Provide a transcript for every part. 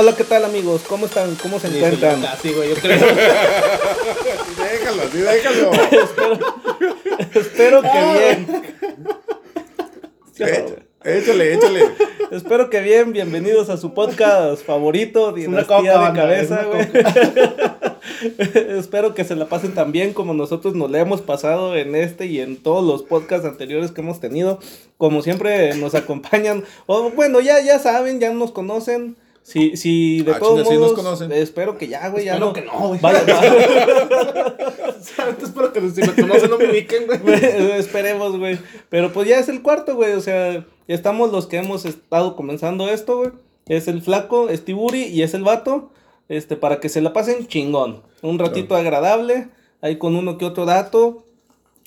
Hola, ¿qué tal amigos? ¿Cómo están? ¿Cómo se encuentran? Casi, güey, yo creo. déjalo, sí, déjalo. Espero que bien. Échale, échale, échale. Espero que bien. Bienvenidos a su podcast favorito, una Dinastía coca, de Cabeza, güey. Espero que se la pasen tan bien como nosotros nos la hemos pasado en este y en todos los podcasts anteriores que hemos tenido. Como siempre nos acompañan. O bueno, ya, ya saben, ya nos conocen. Si, si de Ah, todos sí nos modos, conocen. espero que ya, güey, ya Espero no. que no, güey. Vaya, espero que si me conocen no me ubiquen, güey. Esperemos, güey. Pero pues ya es el cuarto, güey. O sea, estamos los que hemos estado comenzando esto, güey. Es el flaco, es Tiburi y es el vato. Este, para que se la pasen chingón. Un ratito agradable. Ahí con uno que otro dato.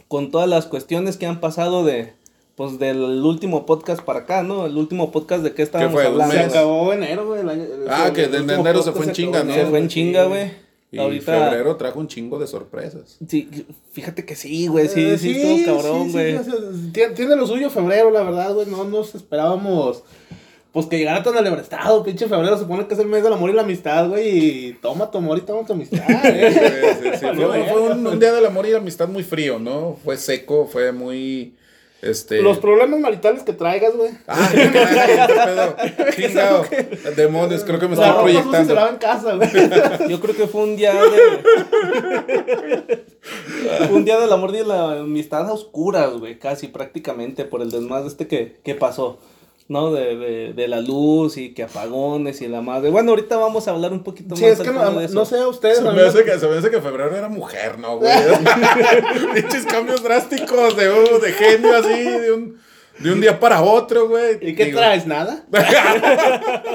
Con todas las cuestiones que han pasado de. Pues del último podcast para acá, ¿no? El último podcast de qué estábamos fue? ¿Un hablando. Se acabó enero, güey. el año- el- Ah, el que de último enero se fue en chinga, ¿no? Se fue en sí. chinga, güey. Y Ahorita. febrero trajo un chingo de sorpresas. Sí, fíjate que sí, güey. Sí, Eh, sí, estuvo cabrón, sí, güey. sí, tiene, tiene lo suyo febrero, la verdad, güey. No nos esperábamos. Pues que llegara tan alebrestado, pinche febrero. Se supone que es el mes del amor y la amistad, güey. Y toma tu amor y toma tu amistad, Sí, eh. sí, sí, Valió Fue, fue un, un día del amor y la amistad muy frío, ¿no? Fue seco, fue muy. Este. Los problemas maritales que traigas, güey. Ah, qué pedo. Chingado. Demonios, creo que me La estoy se proyectando. lava en casa, güey. Yo creo que fue un día de. Fue un día del amor y de la amistad a oscuras, güey, casi prácticamente por el desmadre este que, que pasó, ¿no? De, de, de la luz y que apagones y la madre. Bueno, ahorita vamos a hablar un poquito Sí, más es al que no, de eso. no sé a ustedes. Se me- hace que, se me hace que febrero era mujer, ¿no, güey? Pinches cambios drásticos de, uh, de genio así, de un, de un día para otro, güey. ¿Y qué Digo, traes? ¿Nada?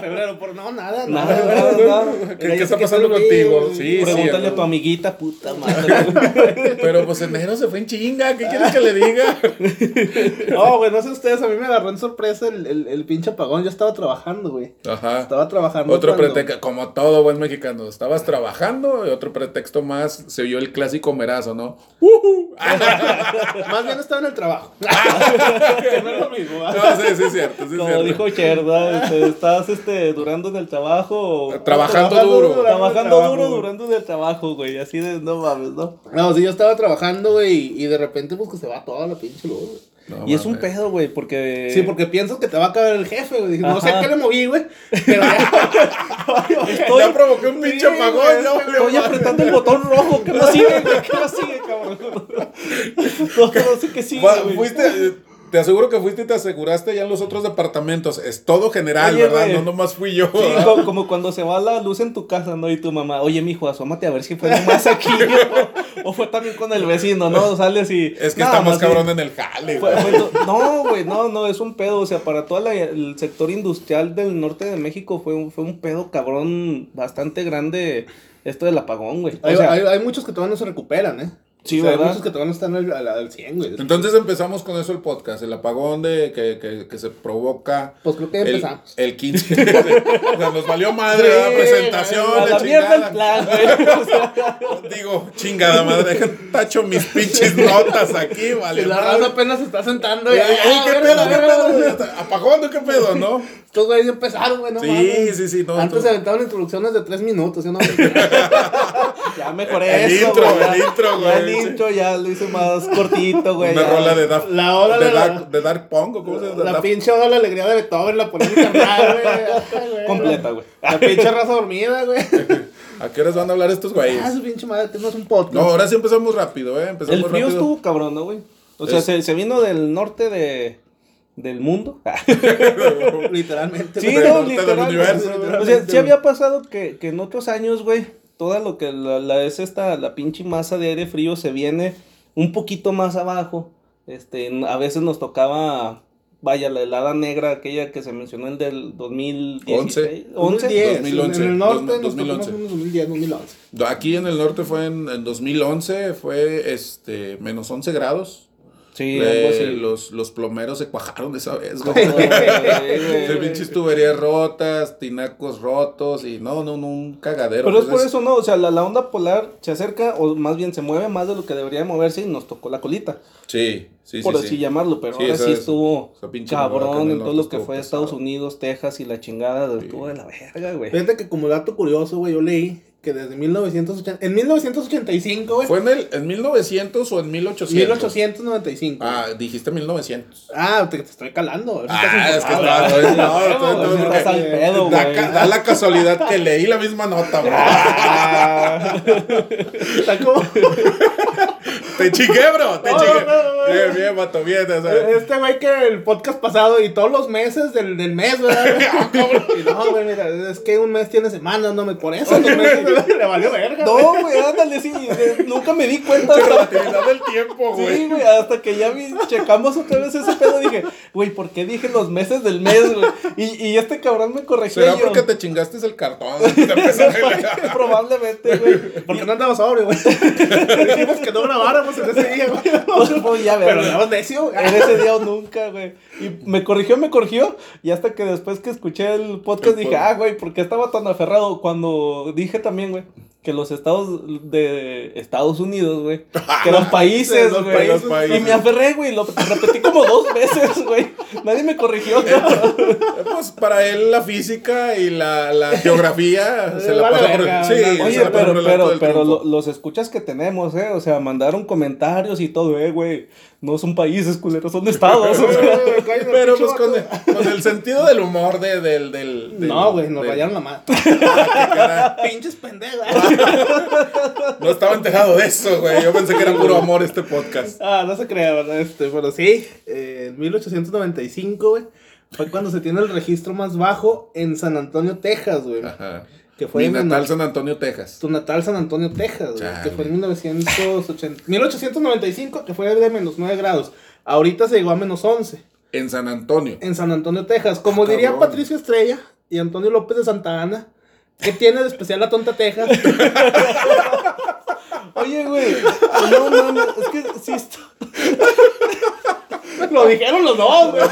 Febrero, por no, nada, Nada, nada. nada, nada. ¿Qué, Mira, qué yo está pasando contigo? Sí, Pregúntale sí. a tu amiguita, puta madre. Pero pues enero se fue en chinga, ¿qué quieres que le diga? No, güey, no sé ustedes, a mí me agarró en sorpresa el, el, el pinche apagón. Yo estaba trabajando, güey. Ajá. Estaba trabajando. Otro cuando- pretexto, como todo buen mexicano, estabas trabajando y otro pretexto más, se oyó el clásico merazo, ¿no? Más bien estaba en el trabajo. que no es lo mismo, ¿verdad? No, sí, sí es cierto, sí es Como cierto. dijo Cher, ¿verdad? Este, ¿Estás este, durando en el trabajo? Trabajando duro. Trabajando Trabajo, duro güey. durando en el trabajo, güey. Así de, no mames, ¿no? No, sí, yo estaba trabajando, güey, y de repente, pues que se va toda la pinche luz, güey. No y es un pedo, güey, porque... Sí, porque pienso que te va a caer el jefe, güey. No sé qué le moví, güey. Pero ya. Estoy- Ya provoqué un pinche Sí, apagón, güey, ¿no? Estoy apretando el botón rojo. ¿Qué más sigue, güey? ¿Qué más sigue, cabrón? No, no sé qué sigue, güey. Fuiste, te aseguro que fuiste y te aseguraste ya en los otros departamentos. Es todo general, Oye, ¿verdad? No nomás fui yo. Sí, ¿verdad? como, como cuando se va la luz en tu casa, ¿no? Y tu mamá, oye, mijo, asómate a ver si fue nomás aquí o, o fue también con el vecino, ¿no? Sales y... Es que No, está más cabrón en el jale, fue- no, güey, no, no, es un pedo, o sea, para todo la- el sector industrial del norte de México fue un, fue un pedo cabrón bastante grande esto del apagón, güey. O Hay, sea, hay, hay muchos que todavía no se recuperan, ¿eh? Sí, O sea, Hay muchos que todavía no están al, al, al 100, güey. Entonces empezamos con eso el podcast, el apagón de que, que, que se provoca Pues creo que el, empezamos. el 15. o sea, nos valió madre Sí, la presentación. a de la mierda el chingada. plan, güey. O sea, Digo, chingada madre, tacho mis pinches notas aquí, vale. Si la raza apenas se está sentando. Ey, ya, ya, ¿Qué ver, pedo, qué pedo? ¿Apagón o qué pedo, no? Estos güeyes ya empezaron, güey, no Sí, mames. sí, sí, no, Antes tú- se aventaban introducciones de tres minutos, ¿sí no? ya mejoré El eso, intro, güey, el intro, ya güey, el intro ya lo hice más cortito, güey. Una ya. rola de Daft La hora de, de la- Dark, de Dark Punk, ¿o cómo se llama? La Daft- pinche hora de la alegría de Beethoven la carnal, güey. Completa, güey. La pinche raza dormida, güey. ¿A qué horas van a hablar estos güeyes? Ah, su pinche madre, tenemos un podcast. No, ahora sí empezamos rápido, ¿eh? Empezamos El frío rápido. estuvo cabrón, ¿no, güey? O sea, Es- se, se vino del norte de, del mundo. Literalmente. Sí, no, norte del universo, O sea, sí había pasado que, que en otros años, güey, toda lo que la, la- es esta, la pinche masa de aire frío se viene un poquito más abajo. Este, a veces nos tocaba, vaya, la helada negra, aquella que se mencionó el del 2016. 11. 2010. 2011, En el norte dos- nos tocó 2011. más o menos 2010, 2011. Aquí en el norte fue en, en 2011, fue este menos 11 grados. Sí, algo así. Los, los plomeros se cuajaron esa vez, güey. De pinches tuberías rotas, tinacos rotos y no, no, no, un cagadero. Pero es por eso, ¿no? O sea, la, la onda polar se acerca, o más bien se mueve más de lo que debería de moverse y nos tocó la colita. Sí, sí, por sí. así sí. llamarlo, pero Sí, ahora sí estuvo cabrón en todo lo que fue pesado. Estados Unidos, Texas y la chingada, estuvo de la verga, güey. Fíjate que como dato curioso, güey, yo leí que desde 1980, en 1985, güey, ¿Fue en, el, en 1900 o en 1800? 1895. Ah, dijiste 1900. Ah, te, te estoy calando. Ah, es que güey. no, Ah, no, güey, da, güey. la casualidad que leí la misma nota. Ah, Está como- Te chingué, bro. Te No, chingué. no, no, no. Bien, bien, vato, bien. o sea. Este güey que el podcast pasado y todos los meses del, del mes, ¿verdad? Y no, güey, mira, es que un mes tiene semanas, no me por eso los meses le valió verga. no, güey, ándale, sí, nunca me di cuenta hasta, relatividad del tiempo, güey. Sí, güey, hasta que ya vi, checamos otra vez ese pedo, dije, güey, ¿por qué dije los meses del mes, güey? Y, y este cabrón me corrigió. ¿Será yo, porque te chingaste el cartón? Te Probablemente, güey. Porque no andaba sobrio, güey. Dijimos que no grabáramos en ese día, güey. Pues, pues, ya Pero andamos necio. En ese día o nunca, güey. Y me corrigió, me corrigió. Y hasta que después que escuché el podcast El dije, podcast. ah, güey, ¿por qué estaba tan aferrado? Cuando dije también, güey, que los estados de Estados Unidos, güey, que eran países, Los güey. países. Los países. Y me aferré, güey, lo repetí como dos veces, güey. Nadie me corrigió, cabrón. Pues para él la física y la, la geografía se la Vale pasa por verga, Sí, vale. se Oye, la pero, por pero, pero lo- los escuchas que tenemos, ¿eh? O sea, mandaron comentarios y todo, eh, güey. No son países, culeros, son estados. o sea. Pero pues con el, con el sentido del humor de, del, del, del- No, güey, nos del- rayaron la mano. Ah. Pinches pendejos. No estaba enterado de eso, güey. Yo pensé que era puro amor este podcast. Ah, no se crea, ¿verdad? Este, pero sí, eh, en 1895, güey, fue cuando se tiene el registro más bajo en San Antonio, Texas, güey. Ajá. Que fue Mi en natal San Antonio, Texas. tu natal San Antonio, Texas, güey, que fue en 1980, 1895, que fue de menos 9 grados. Ahorita se llegó a menos 11 En San Antonio. en San Antonio, Texas. Como Ah, diría. Patricio Estrella y Antonio López de Santa Ana, ¿qué tiene de especial la tonta Texas? Oye, güey. No mames, es que sí está. Lo dijeron los dos, güey.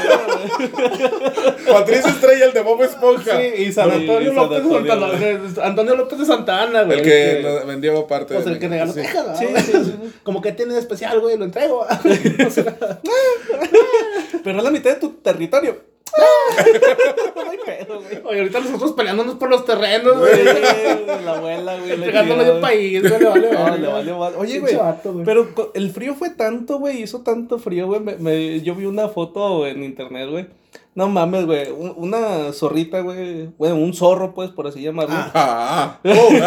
Patricio Estrella, el de Bob Esponja. Sí, y San Antonio López de Antonio, Santa de- Antonio López de Santa Ana, güey. El que nos vendió parte Pues de el que regaló sí. Texas, ¿no? Sí, sí, sí. Como que tiene de especial, güey, lo entrego. O sea, Pero es la mitad de tu territorio. no hay pedo, güey. Oye, ahorita nosotros peleándonos por los terrenos, Güey. La abuela, güey. chingada. medio país, güey. le vale No, verga. le valió mal. Oye, güey. Pero el frío fue tanto, güey. Hizo tanto frío, güey. Me, me- yo vi una foto en internet, güey. No mames, güey. un- Una zorrita, güey. Bueno, un zorro, pues, por así llamarlo. Ah, oh,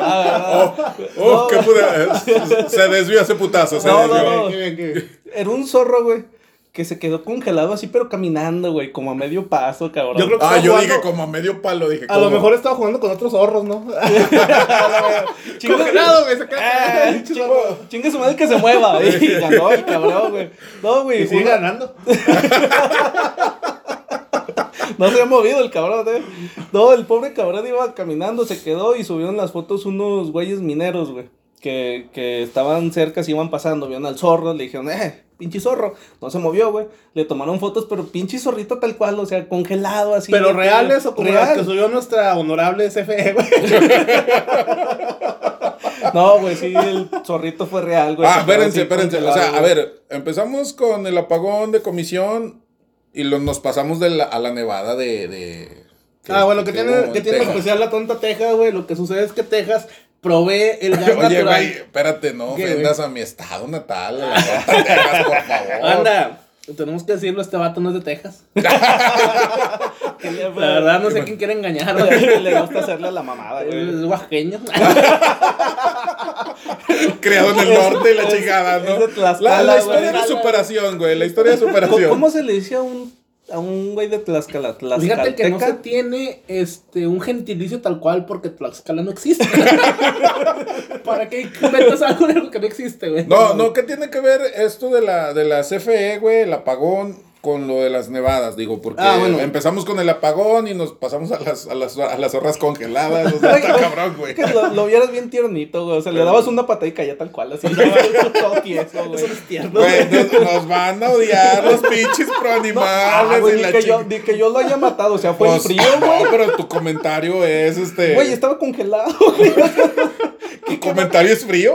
Ah, oh, oh, No, qué puta- Se desvió ese putazo. Se No, no, desvió. no. ¿Qué, qué, qué? Era un zorro, güey. Que se quedó congelado así, pero caminando, güey. Como a medio paso, cabrón. Yo creo que Ah, yo jugando- dije como a medio palo. Dije, A lo mejor estaba jugando con otros zorros, ¿no? Congelado, güey. Se zorro. chinga su madre que se mueva. Y ganó el cabrón, güey. No, güey. Y sigue una- ganando. No se había movido el cabrón, eh. No, el pobre cabrón iba caminando, se quedó y subieron las fotos unos güeyes mineros, güey. Que, que estaban cerca, se iban pasando, vieron al zorro, le dijeron, eh, pinche zorro. No se movió, güey. Le tomaron fotos, pero pinche zorrito tal cual, o sea, congelado así. ¿Pero reales o como las que subió nuestra honorable CFE, güey? No, güey, sí, el zorrito fue real, güey. Ah, espérense, espérense. O sea, a ver, empezamos con el apagón de comisión y lo, nos pasamos de la- a la nevada de. de Ah, bueno, que que tiene, que en tiene especial la tonta Texas, güey. Lo que sucede es que Texas provee el gas Oye, natural. güey, espérate, no ¿Qué, ofendas a mi estado natal, a la Santa Texas, por favor. Anda, tenemos que decirlo, este vato no es de Texas. La verdad, no sé a quién quiere engañar, güey. Le gusta hacerle a la mamada, güey. Es oaxaqueño. Criado en el norte y la chingada, es ¿no? de Tlaxcala, la, la historia güey. de superación, güey. La historia de ¿Cómo, superación. cómo se le dice a un, a un güey de Tlaxcala? Fíjate que no se ¿Tlaxcalteca? tiene este, un gentilicio tal cual porque Tlaxcala no existe. ¿Para qué inventas algo que no existe, güey? No, no, ¿qué tiene que ver esto de la, de la CFE, güey? El apagón. Con lo de las nevadas? Digo, porque Ah, bueno. empezamos con el apagón y nos pasamos a las, a las, a las zorras congeladas. O sea, está cabrón, güey. Que lo, lo vieras bien tiernito, güey. O sea, le dabas una patada y caía tal cual, así. todo tieso, güey. Eso es tierno. Güey, nos, nos van a odiar los pinches Ah, proanimales güey, y ni, que yo, ni que yo lo haya matado, o sea, fue el Pues, frío, no, güey. pero tu comentario es este. Güey, estaba congelado, güey. ¿Tu comentario es frío?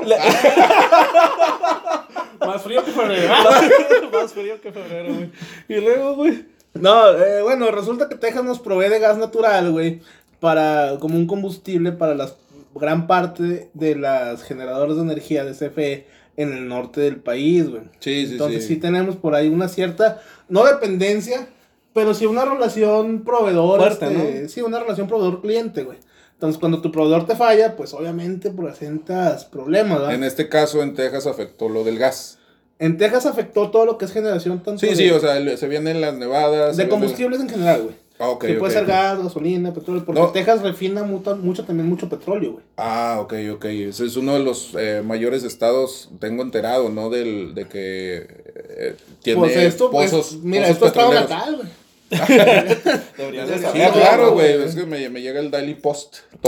Más frío que febrero. Más frío que febrero, güey. Y luego, güey. No, eh, bueno, resulta que Texas nos provee de gas natural, güey, para como un combustible para las gran parte de las generadoras de energía de CFE en el norte del país, güey. Sí, sí, Entonces sí. sí tenemos por ahí una cierta, no dependencia, pero sí una relación proveedor, Fuerte, este, sí, una relación proveedor-cliente, güey. Entonces cuando tu proveedor te falla, pues obviamente presentas problemas, ¿verdad? En este caso, en Texas afectó lo del gas. En Texas afectó todo lo que es generación tanto Sí, de, sí, o sea, el- se vienen las nevadas. de viene- combustibles en general, güey. Ah, ok, que puede ser gas, gasolina, petróleo, porque No. Texas refina mucho, mucho también mucho petróleo, güey. Ah, ok, ok. Ese es uno de los eh, mayores estados, tengo enterado, ¿no? Del, de que eh, tiene Pues esto, pues, pozos. mira, pozos esto es estado natal, güey. Deberías de Sí, claro, güey. Es que me, me llega el Daily Post.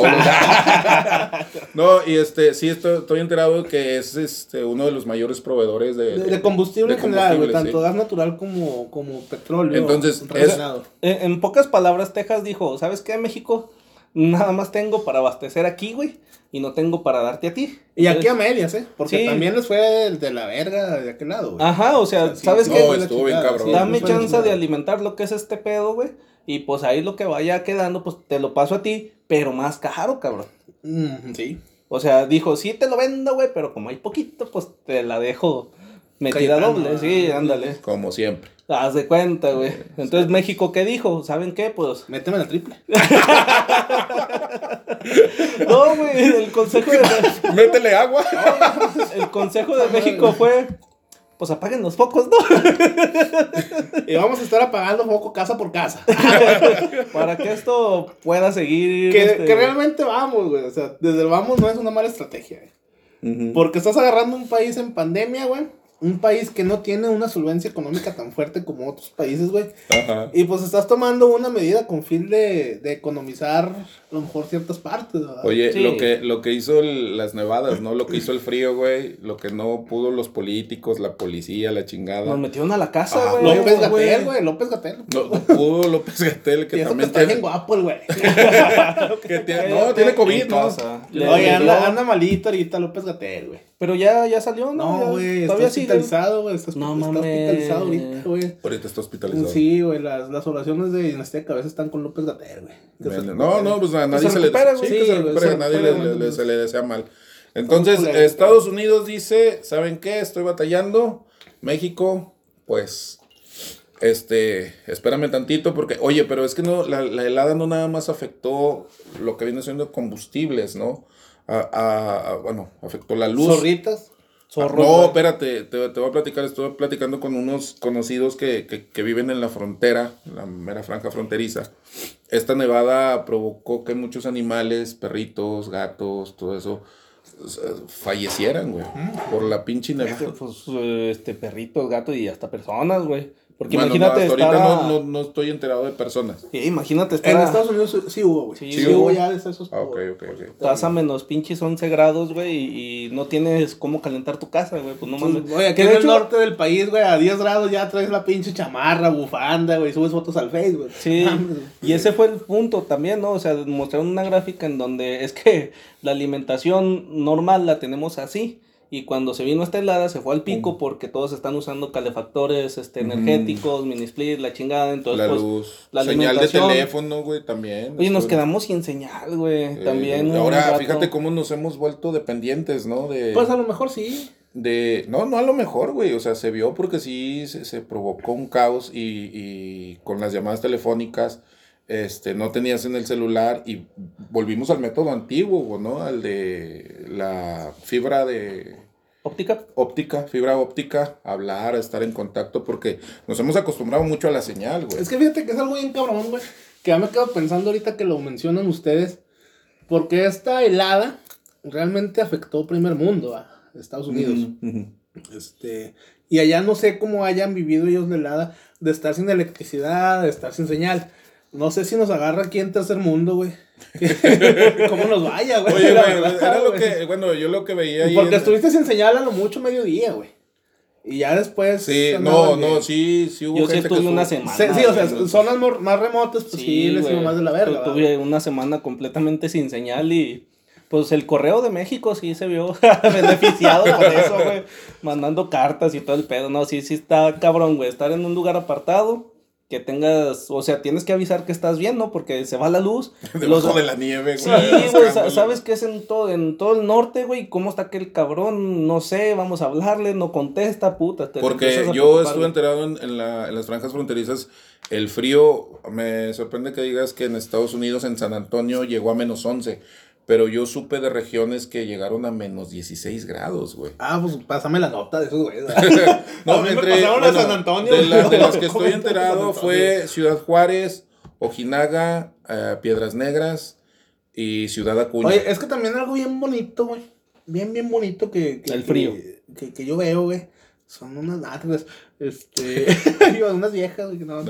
No, y este, sí, estoy, estoy enterado que es este uno de los mayores proveedores de, De, de combustible en general, güey, tanto sí. gas natural como, como petróleo. Entonces, es-. En, en pocas palabras, Texas dijo, ¿sabes qué, México? Nada más tengo para abastecer aquí, güey, y no tengo para darte a ti. Y aquí a medias, ¿eh? Porque Sí. también les fue el de la verga de aquel lado, güey. Ajá, o sea, O sea, sí, ¿sabes no, qué? estuvo bien cabrón. sí, Dame chance de alimentar lo que es este pedo, güey. Y pues ahí lo que vaya quedando, pues te lo paso a ti, pero más caro, cabrón. Mm, sí. O sea, dijo, sí te lo vendo, güey, pero como hay poquito, pues te la dejo metida Cayetano, doble. Sí, ándale. Como siempre. Haz de cuenta, güey. Entonces México, ¿qué dijo? ¿Saben qué? Pues... Méteme la triple. No, güey, el consejo de, Métele agua. el consejo de México fue... Pues apaguen los focos, ¿no? Y vamos a estar apagando foco casa por casa. Para que esto pueda seguir... que, este, que realmente vamos, güey. O sea, desde el vamos no es una mala estrategia, güey. Porque estás agarrando un país en pandemia, güey. Un país que no tiene una solvencia económica tan fuerte como otros países, güey. Ajá. Y pues estás tomando una medida con fin de, de economizar a lo mejor ciertas partes, ¿verdad? Oye, Sí. lo que lo que hizo el- las nevadas, ¿no? Lo que hizo el frío, güey. Lo que no pudo los políticos, la policía, la chingada. Nos metieron a la casa, Ah, güey. López. Gatel, güey, López Gatel. No, no pudo López Gatel, Y que eso que también está bien guapo el güey. que tiene- no, tiene COVID, ¿no? Le- Oye, anda, anda malito ahorita López Gatel, güey. Pero ya, ya salió, ¿no? No, güey, está sigue. hospitalizado, güey. Está, No está hospitalizado ahorita, güey. Ahorita está hospitalizado. Sí, güey, las, las oraciones de Dinastía de Cabeza están con López Gatel, güey. No, no, pues a nadie se le, nadie se desea mal. Entonces, Estados Unidos dice, ¿saben qué? Estoy batallando. México, pues, este, espérame tantito porque, oye, pero es que no, la, la helada no nada más afectó lo que viene siendo combustibles, ¿no? A, a- a- bueno, afectó la luz. Zorritas. Zorro, no, espérate, te, te voy a platicar. Estuve platicando con unos conocidos que, que, que viven en la frontera, la mera franja fronteriza. Esta nevada provocó que muchos animales, perritos, gatos, todo eso, fallecieran, güey, por la pinche nevada. Este, pues, este, perritos, gatos y hasta personas, güey. Porque Bueno, no, imagínate hasta estar... ahorita a- no, no, no estoy enterado de personas. Sí, imagínate estar... En a- Estados Unidos sí- hubo, güey. Sí, Sí, sí hubo ya de esos. Ah, ok, ok, ok. Estás a menos pinches 11 grados, güey, y, y no tienes cómo calentar tu casa, güey. Pues no mames. Pues, Oye, aquí en el hecho- norte del país, güey, a 10 grados ya traes la pinche chamarra, bufanda, güey, subes fotos al Face, güey. Sí, Mames, güey. y ese fue el punto también, ¿no? O sea, mostraron una gráfica en donde es que la alimentación normal la tenemos así. Y cuando se vino esta helada se fue al pico porque todos están usando calefactores este, energéticos, mini split, la chingada. Entonces, la pues, luz, la señal de teléfono, güey, también. oye, nos quedamos sin señal, güey. eh, también. Ahora, fíjate cómo nos hemos vuelto dependientes, ¿no? De, Pues a lo mejor sí. de no, no a lo mejor, güey, o sea, se vio porque sí se, se provocó un caos y, y con las llamadas telefónicas, este, no tenías en el celular y volvimos al método antiguo, ¿no? Al de la fibra de Óptica. óptica, fibra óptica, hablar, estar en contacto, porque nos hemos acostumbrado mucho a la señal, güey. Es que fíjate que es algo bien cabrón, güey. Que ya me quedo pensando ahorita que lo mencionan ustedes. Porque esta helada realmente afectó primer mundo a Estados Unidos. Este, y allá no sé cómo hayan vivido ellos la helada de estar sin electricidad, de estar sin señal. No sé si nos agarra aquí en tercer mundo, güey. ¿Cómo nos vaya, güey? Oye, La güey, verdad, era lo güey. que, bueno, yo lo que veía ahí. Porque en- estuviste sin señal a lo mucho mediodía, güey. Y ya después. Sí, no, no, bien. sí, sí hubo Yo sí que estuve una semana. Sí, sí, o sea, güey. zonas más remotas, pues sí, les iba güey. más de la verga. ¿verdad? Tuve una semana completamente sin señal y pues el correo de México sí se vio beneficiado por eso, güey. Mandando cartas y todo el pedo. No, sí, sí está cabrón, güey. Estar en un lugar apartado, que tengas, o sea, tienes que avisar que estás bien, ¿no? Porque se va la luz. Debajo Los- de la nieve, Sí, güey. güey, sa- buscándole. sabes que es en todo, en todo el norte, güey. ¿Cómo está aquel cabrón? No sé, vamos a hablarle, no contesta, puta. te Porque yo estuve güey. enterado en, en la- en las franjas fronterizas, el frío, me sorprende que digas que en Estados Unidos, en San Antonio, llegó a menos 11, pero yo supe de regiones que llegaron a menos 16 grados, güey. Ah, pues pásame la nota de esos güeyes. No, A mí me entre, pasaron a bueno, San Antonio. de, la- de las que estoy enterado fue Ciudad Juárez, Ojinaga, eh, Piedras Negras y Ciudad Acuña. Oye, es que también algo bien bonito, güey. Bien, bien bonito que. que El que- frío. Que, que yo veo, güey. Son unas natras. Este. iba, unas viejas, güey. No,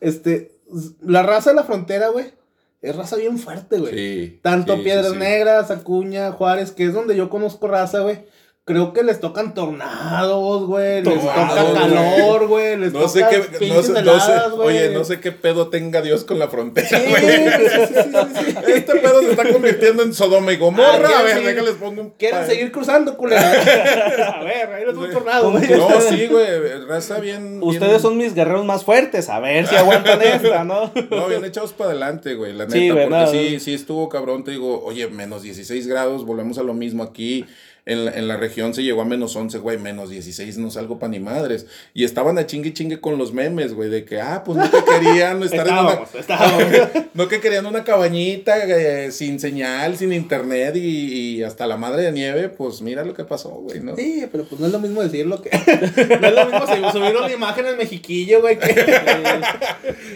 Este. La raza de la frontera, güey. Es raza bien fuerte, güey. sí, Tanto sí, Piedras sí. Negras, Acuña, Juárez, que es donde yo conozco raza, güey. Creo que les tocan tornados, güey. Les toca calor, güey. Les No sé toca qué, no sé, no sé- heladas, güey. oye, no sé qué pedo tenga Dios con la frontera, Sí, güey. sí, sí, sí, sí. Este pedo se está convirtiendo en Sodoma y Gomorra. Ah, a ¿quieren ver, déjales pongo un Quieren pa- seguir cruzando, culera. A ver, ahí les un tornado, güey. No, sí, güey, raza bien. bien- Ustedes son mis guerreros más fuertes, a ver si aguantan esta, ¿no? No, bien echados para adelante, güey, la neta. Sí, ¿verdad? porque sí, sí estuvo cabrón. Te digo, oye, menos 16 grados, volvemos a lo mismo aquí. En la, en la región se llegó a menos 11, güey, menos 16, no salgo pa' ni madres. Y estaban a chingue y chingue con los memes, güey, de que, ah, pues no que querían estar en una, Estábamos. No que querían una cabañita eh, sin señal, sin internet y, y hasta la madre de nieve, pues mira lo que pasó, güey, ¿no? Sí, pero pues no es lo mismo decirlo que. No es lo mismo si- subir una imagen en Mexiquillo, güey. Que...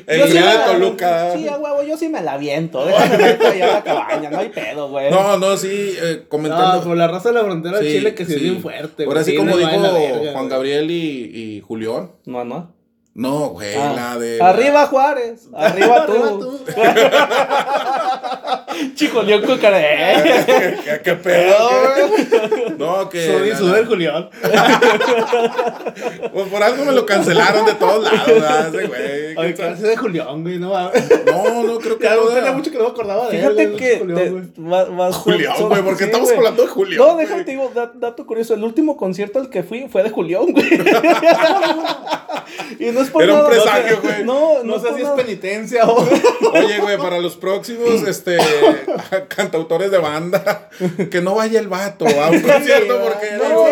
El Yo sí de la- Toluca. Sí, a huevo, yo sí me la aviento. Déjame meto allá a la cabaña, no hay pedo, güey. No, no, sí, eh, No, comentando. por la raza de la frontera de Sí, Chile que sí, es bien fuerte. Ahora sí, como dijo verga, Juan. Gabriel y, y Julián. No, no. No, güey, Ah. la de. Arriba Juárez, arriba tú. Arriba tú. Chico, León con cara de- ¿Qué, qué pedo? qué? No, que. Soy la- el Julián. Pues por algo me lo cancelaron de todos lados, ¿verdad? ese güey. Oye, ¿quién ¿qué sabe? hace de Julián, güey? No. No, no creo que Ya toda- tenía mucho que no me acordaba de él. Fíjate güey, que Julián, güey. Julián, son- güey, porque sí, estamos güey. hablando de Julián. No, güey. déjate, digo, da- dato curioso, el último concierto al que fui fue de Julián, güey. y no es por Era un nada, presagio, no sé- güey. No, no, No sé si es nada. penitencia o. Oye, güey, para los próximos, este, cantautores de banda, que no vaya el vato a un concierto porque, No,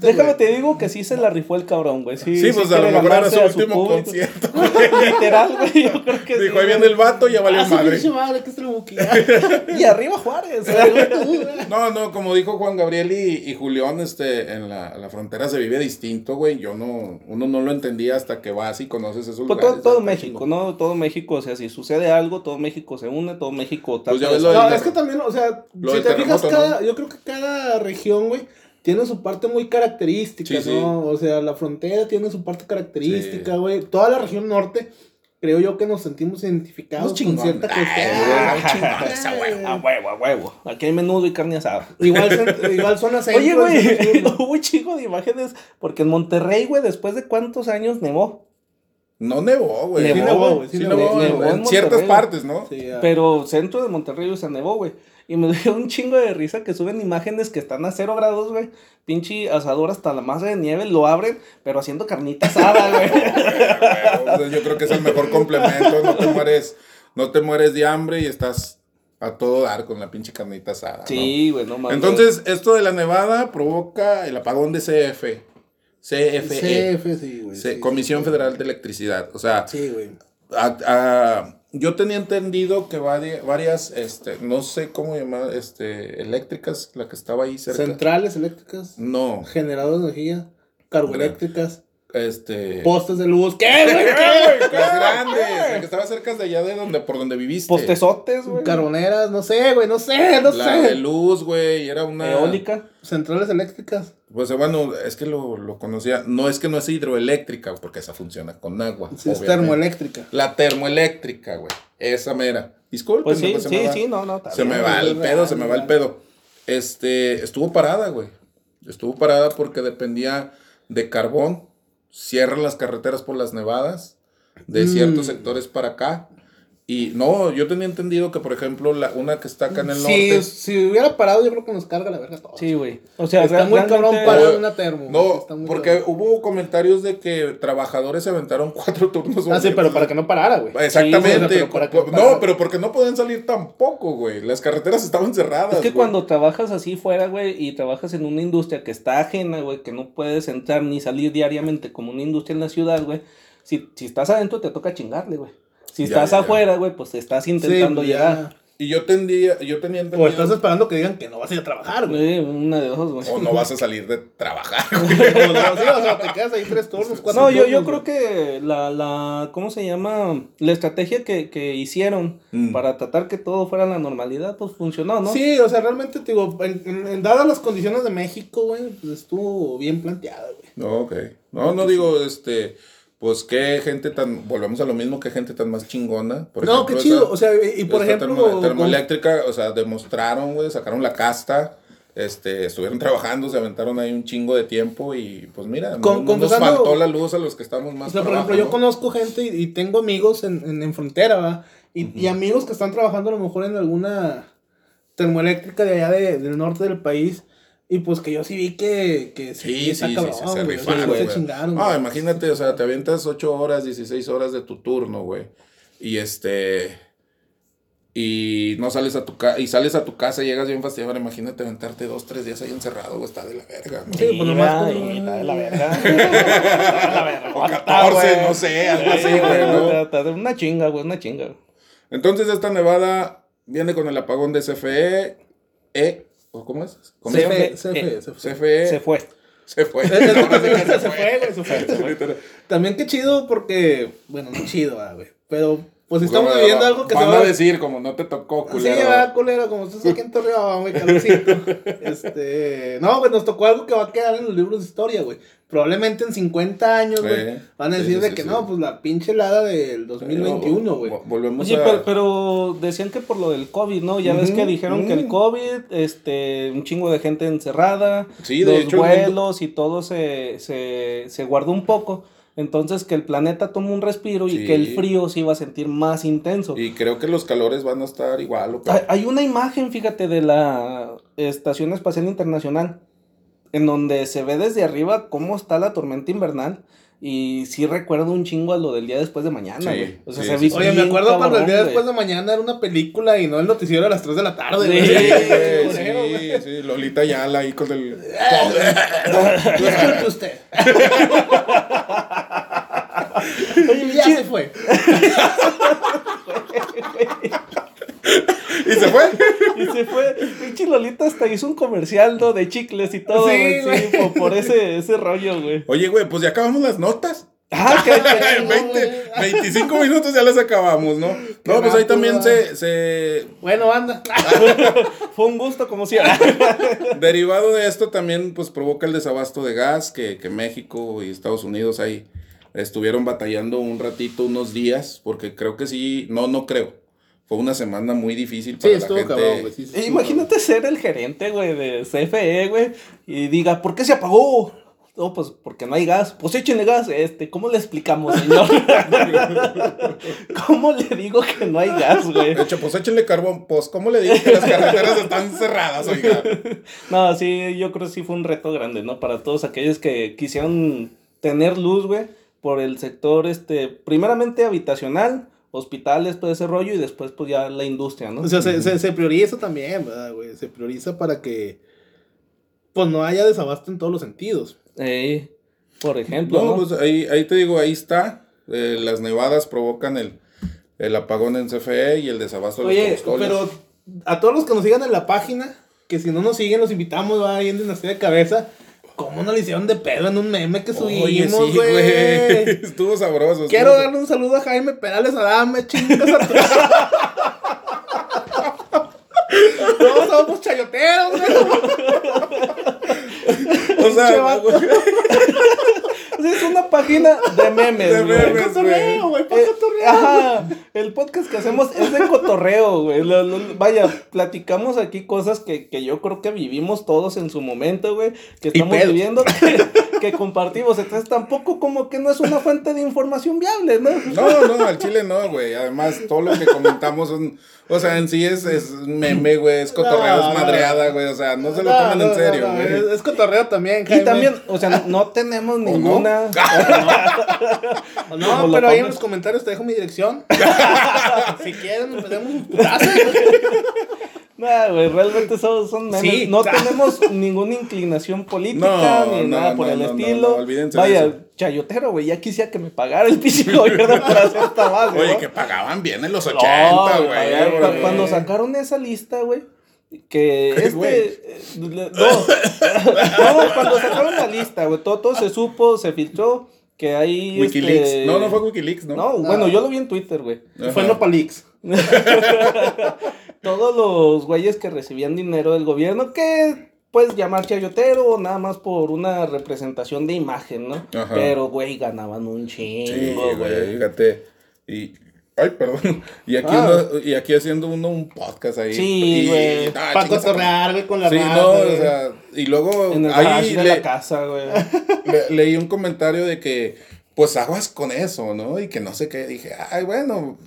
Déjame te digo que sí se la rifó el cabrón, güey. Sí, sí, pues a lo mejor era su último concierto. Literal, güey, yo creo que Dijo, sí, ahí viene el vato y ya valió Ah, su madre. Y arriba Juárez. No, no, como dijo Juan Gabriel y, y Julián, este, en la, la frontera se vive distinto, güey. Yo no, uno no lo entendía hasta que vas y conoces esos Pues lugares. todo, México. ¿no? Todo México, o sea, si sucede algo, todo México se une, todo México Pues ya ves de- lo No, del- es que también, o sea, Lo si del te fijas, terremoto, cada, yo creo que cada región, güey, tiene su parte muy característica, Sí, ¿no? O sea, la frontera tiene su parte característica, Sí. güey. Toda la región norte, creo yo que nos sentimos identificados Unos con cierta cuestión. Ah, a huevo. A huevo, a huevo. Aquí hay menudo y carne asada. Igual, igual centro. Oye, güey, hubo un chingo de imágenes, porque en Monterrey, güey, después de cuántos años nevó. No nevó, güey. Nevó, Sí nevó, güey, sí sí nevó. nevó, Nevó en en ciertas partes, ¿no? Sí, ya. Pero centro de Monterrey, o sea, nevó, güey. Y me dio un chingo de risa que suben imágenes que están a cero grados, güey. Pinche asador hasta la masa de nieve, lo abren, pero haciendo carnita asada, güey. O sea, Yo creo que es el mejor complemento. No te mueres, no te mueres de hambre y estás a todo dar con la pinche carnita asada. Sí, güey, no mames. Entonces, esto de la nevada provoca el apagón de CF. CFE. CF, sí, güey. Sí, Comisión sí, Federal de Electricidad. O sea, Sí, güey. a- a- yo tenía entendido que vari- varias, este, no sé cómo llamar, este, eléctricas, la que estaba ahí cerca. Centrales eléctricas, No, generadores de energía, carboeléctricas. Este... Postes de luz. ¿Qué, güey? Las ¿Qué? grandes, la que estaba cerca de allá de donde, por donde viviste. Postezotes, güey. Carboneras, no sé, güey, no sé, no La de sé. luz, güey, era una... Eólica. Centrales eléctricas. Pues bueno, es que lo, lo conocía. No es que no es hidroeléctrica, porque esa funciona con agua. Sí, es termoeléctrica. La termoeléctrica, güey. Esa mera. Disculpen, Pues sí, pues se sí, me va- sí, no, no. Se bien. me va el pedo, se me va el pedo. Este, estuvo parada, güey. Estuvo parada porque dependía de carbón. Cierra las carreteras por las nevadas de Mm. ciertos sectores para acá. Y no, yo tenía entendido que, por ejemplo, la, una que está acá en el Si, norte. si hubiera parado, yo creo que nos carga la verga todo. Sí, güey. O sea, Está muy cabrón parar una termo. No, está muy porque cabrón. hubo comentarios de que trabajadores se aventaron cuatro turnos. Ah, sí, pero para que no parara, güey. Exactamente. Sí, güey, pero para que Po- no pero porque no podían salir tampoco, güey. Las carreteras estaban cerradas. Es que cuando trabajas así fuera, güey, y trabajas en una industria que está ajena, güey, que no puedes entrar ni salir diariamente como una industria en la ciudad, güey, si, si estás adentro te toca chingarle, güey. Si Ya, estás ya, afuera, güey, pues estás Sí, intentando pues, llegar. ya. Y yo tendría, yo tenía entendido. O estás esperando que digan que no vas a ir a trabajar, güey. Una de dos, güey. O no vas a salir de trabajar, güey. O no, sí, o sea, te quedas ahí tres turnos, cuatro No, yo, yo creo que la, la, ¿cómo se llama? La estrategia que, que hicieron Mm. para tratar que todo fuera la normalidad, pues funcionó, ¿no? Sí, o sea, realmente, te digo, en, en- en dadas las condiciones de México, güey, pues estuvo bien planteada, güey. No, ok. No, no digo, este, pues qué gente tan, volvemos a lo mismo, qué gente tan más chingona. Por No, ejemplo, qué chido, esa- o sea, y por ejemplo... termo- termoeléctrica, o sea, demostraron, güey, sacaron la casta, este, estuvieron trabajando, se aventaron ahí un chingo de tiempo y pues mira, no- Con- no, nos faltó la luz a los que estamos más O sea, por ejemplo, yo ¿no? conozco gente y, y tengo amigos en, en, en frontera, ¿va? Y, y amigos que están trabajando a lo mejor en alguna termoeléctrica de allá de- del norte del país. Y pues que yo sí vi que, que Sí, sí, sí, cabrón, sí, se güey, o sea, rifaron, se güey. chingaron, Ah, güey. imagínate, o sea, te avientas 8 horas, 16 horas de tu turno, güey. Y este. Y no sales a tu casa. Y sales a tu casa y llegas bien fastidiado. Imagínate aventarte dos, tres días ahí encerrado, güey. Está de la verga, ¿no? Sí, pues nomás está de la verga. Está de la verga. O 14, no sé, algo así, güey, ¿no? Está- está de Una chinga, güey, una chinga. Entonces, esta nevada viene con el apagón de CFE. E, ¿o ¿Cómo es? CFE, CFE, CFE. CFE. Se fue. Se fue. Sí se- fue, güey, se fue, se fue. Literal. También qué chido porque, bueno, no chido, ah, güey. Pero pues estamos viviendo algo que Van se va a decir, como no te tocó, Sí, culero. va, culero, como estás aquí en Torreón, güey, calorcito. Este, no, pues nos tocó algo que va a quedar en los libros de historia, güey. Probablemente en 50 años, güey, Eh, van a decir sí, de sí, que sí. no, pues la pinche helada del 2021, güey. Vo- Volvemos Oye, a... pero, pero decían que por lo del COVID, ¿no? Ya ves que dijeron que el. COVID, este, un chingo de gente encerrada, Sí, de los hecho, el mundo- vuelos y todo se, se, se guardó un poco. Entonces que el planeta tomó un respiro y que el frío se iba a sentir más intenso. Y creo que los calores van a estar igual. o Hay, hay una imagen, fíjate, de la Estación Espacial Internacional, en donde se ve desde arriba cómo está la tormenta invernal. Y sí recuerdo un chingo a lo del día después de mañana, Sí, güey. O sea, sí, se sí. Oye, me acuerdo cuando el día después de mañana era una película y no el noticiero a las 3 de la tarde, Sí, güey. Sí, sí, sí, Lolita Yala ahí con el... Escuche usted. Oye, Ya se fue. ¿Y se fue? Y se fue. Pinche Lolita hasta hizo un comercial, ¿no? De chicles y todo, Sí, güey. Sí, por, por ese, ese rollo, güey. Oye, güey, pues ya acabamos las notas. Ah, qué, qué En chingón, 20, güey. 25 minutos ya las acabamos, ¿no? No, pues ahí también se, se... Bueno, anda. Fue un gusto, como siempre. Derivado de esto también, pues provoca el desabasto de gas, que, que México y Estados Unidos ahí estuvieron batallando un ratito, unos días, porque creo que sí, no, no creo. Fue una semana muy difícil Sí, para la estuvo gente. cabrón, sí, sí, Eh, estuvo Imagínate ser el gerente, güey, de CFE, güey, y diga, ¿por qué se apagó? No, pues porque no hay gas. Pues échenle gas. Este, ¿cómo le explicamos, señor? ¿Cómo le digo que no hay gas, güey? De hecho, pues échenle carbón. Pues, ¿cómo le digo que las carreteras están cerradas, oiga? No, sí, yo creo que sí fue un reto grande, ¿no? Para todos aquellos que quisieran tener luz, güey, por el sector, este, primeramente habitacional, hospitales, todo ese rollo, y después, pues ya la industria, ¿no? O sea, se, se, se prioriza también, ¿verdad, güey? Se prioriza para que pues no haya desabasto en todos los sentidos. Eh, por ejemplo, No, ¿no? pues ahí, ahí te digo, ahí está. Eh, las nevadas provocan el, el apagón en CFE y el desabasto de los Oye, combustibles. pero a todos los que nos sigan en la página, que si no nos siguen, los invitamos, va ahí en Dinastía de Cabeza. ¿Cómo no le hicieron de pedo en un meme que subimos, güey? sí, güey. Estuvo sabroso. Quiero estuvo- darle un saludo a Jaime Perales Adame, chingas a tu... No, somos chayoteros, güey. O sea, Sea, es una página de memes, De güey. memes. Cotorreo, güey, Eh, cotorrear. Ajá, el podcast que hacemos es de cotorreo, güey. Lo- lo- vaya, platicamos aquí cosas que, que yo creo que vivimos todos en su momento, güey. Que estamos viviendo, que, que compartimos. Entonces tampoco como que no es una fuente de información viable, ¿no? No, no, al chile no, güey. Además, todo lo que comentamos son. O sea, en sí es, es meme, güey. Es cotorreo, No, es madreada, güey. O sea, no se lo No, no, en serio, no, güey. es, es cotorreo también, Y Jaime. también, o sea, no tenemos ninguna. No, pero ahí en los comentarios te dejo mi dirección. si quieren, nos pedimos un putazo. Nah, güey, realmente son, son memes. Sí. No tenemos ninguna inclinación política No, ni no, nada por no, el estilo. olvídense de Vaya, eso. chayotero, güey, ya quisiera que me pagara el pinche gobierno por hacer esta base. Oye, ¿no? que pagaban bien en los No, 80, güey. Cuando sacaron esa lista, güey, que este. eh, No, no, cuando sacaron la lista, güey, todo, todo se supo, se filtró que hay. Wikileaks. este- No, no fue Wikileaks, ¿no? No, bueno, yo lo vi en Twitter, güey. Fue Nopalix. Todos los güeyes que recibían dinero del gobierno, que puedes llamar chayotero nada más por una representación de imagen, ¿no? Ajá. Pero, güey, ganaban un Sí, chingo, güey, güey. fíjate. Y. Ay, perdón. Y aquí, Ah. uno- y aquí haciendo uno un podcast ahí. Sí, Y- güey. ah, Para cotorrear, güey, con la Sí, no, güey. o sea, y luego En el ahí de la casa, güey. le- leí un comentario de que, pues aguas con eso, ¿no? Y que no sé qué. Dije, ay, bueno,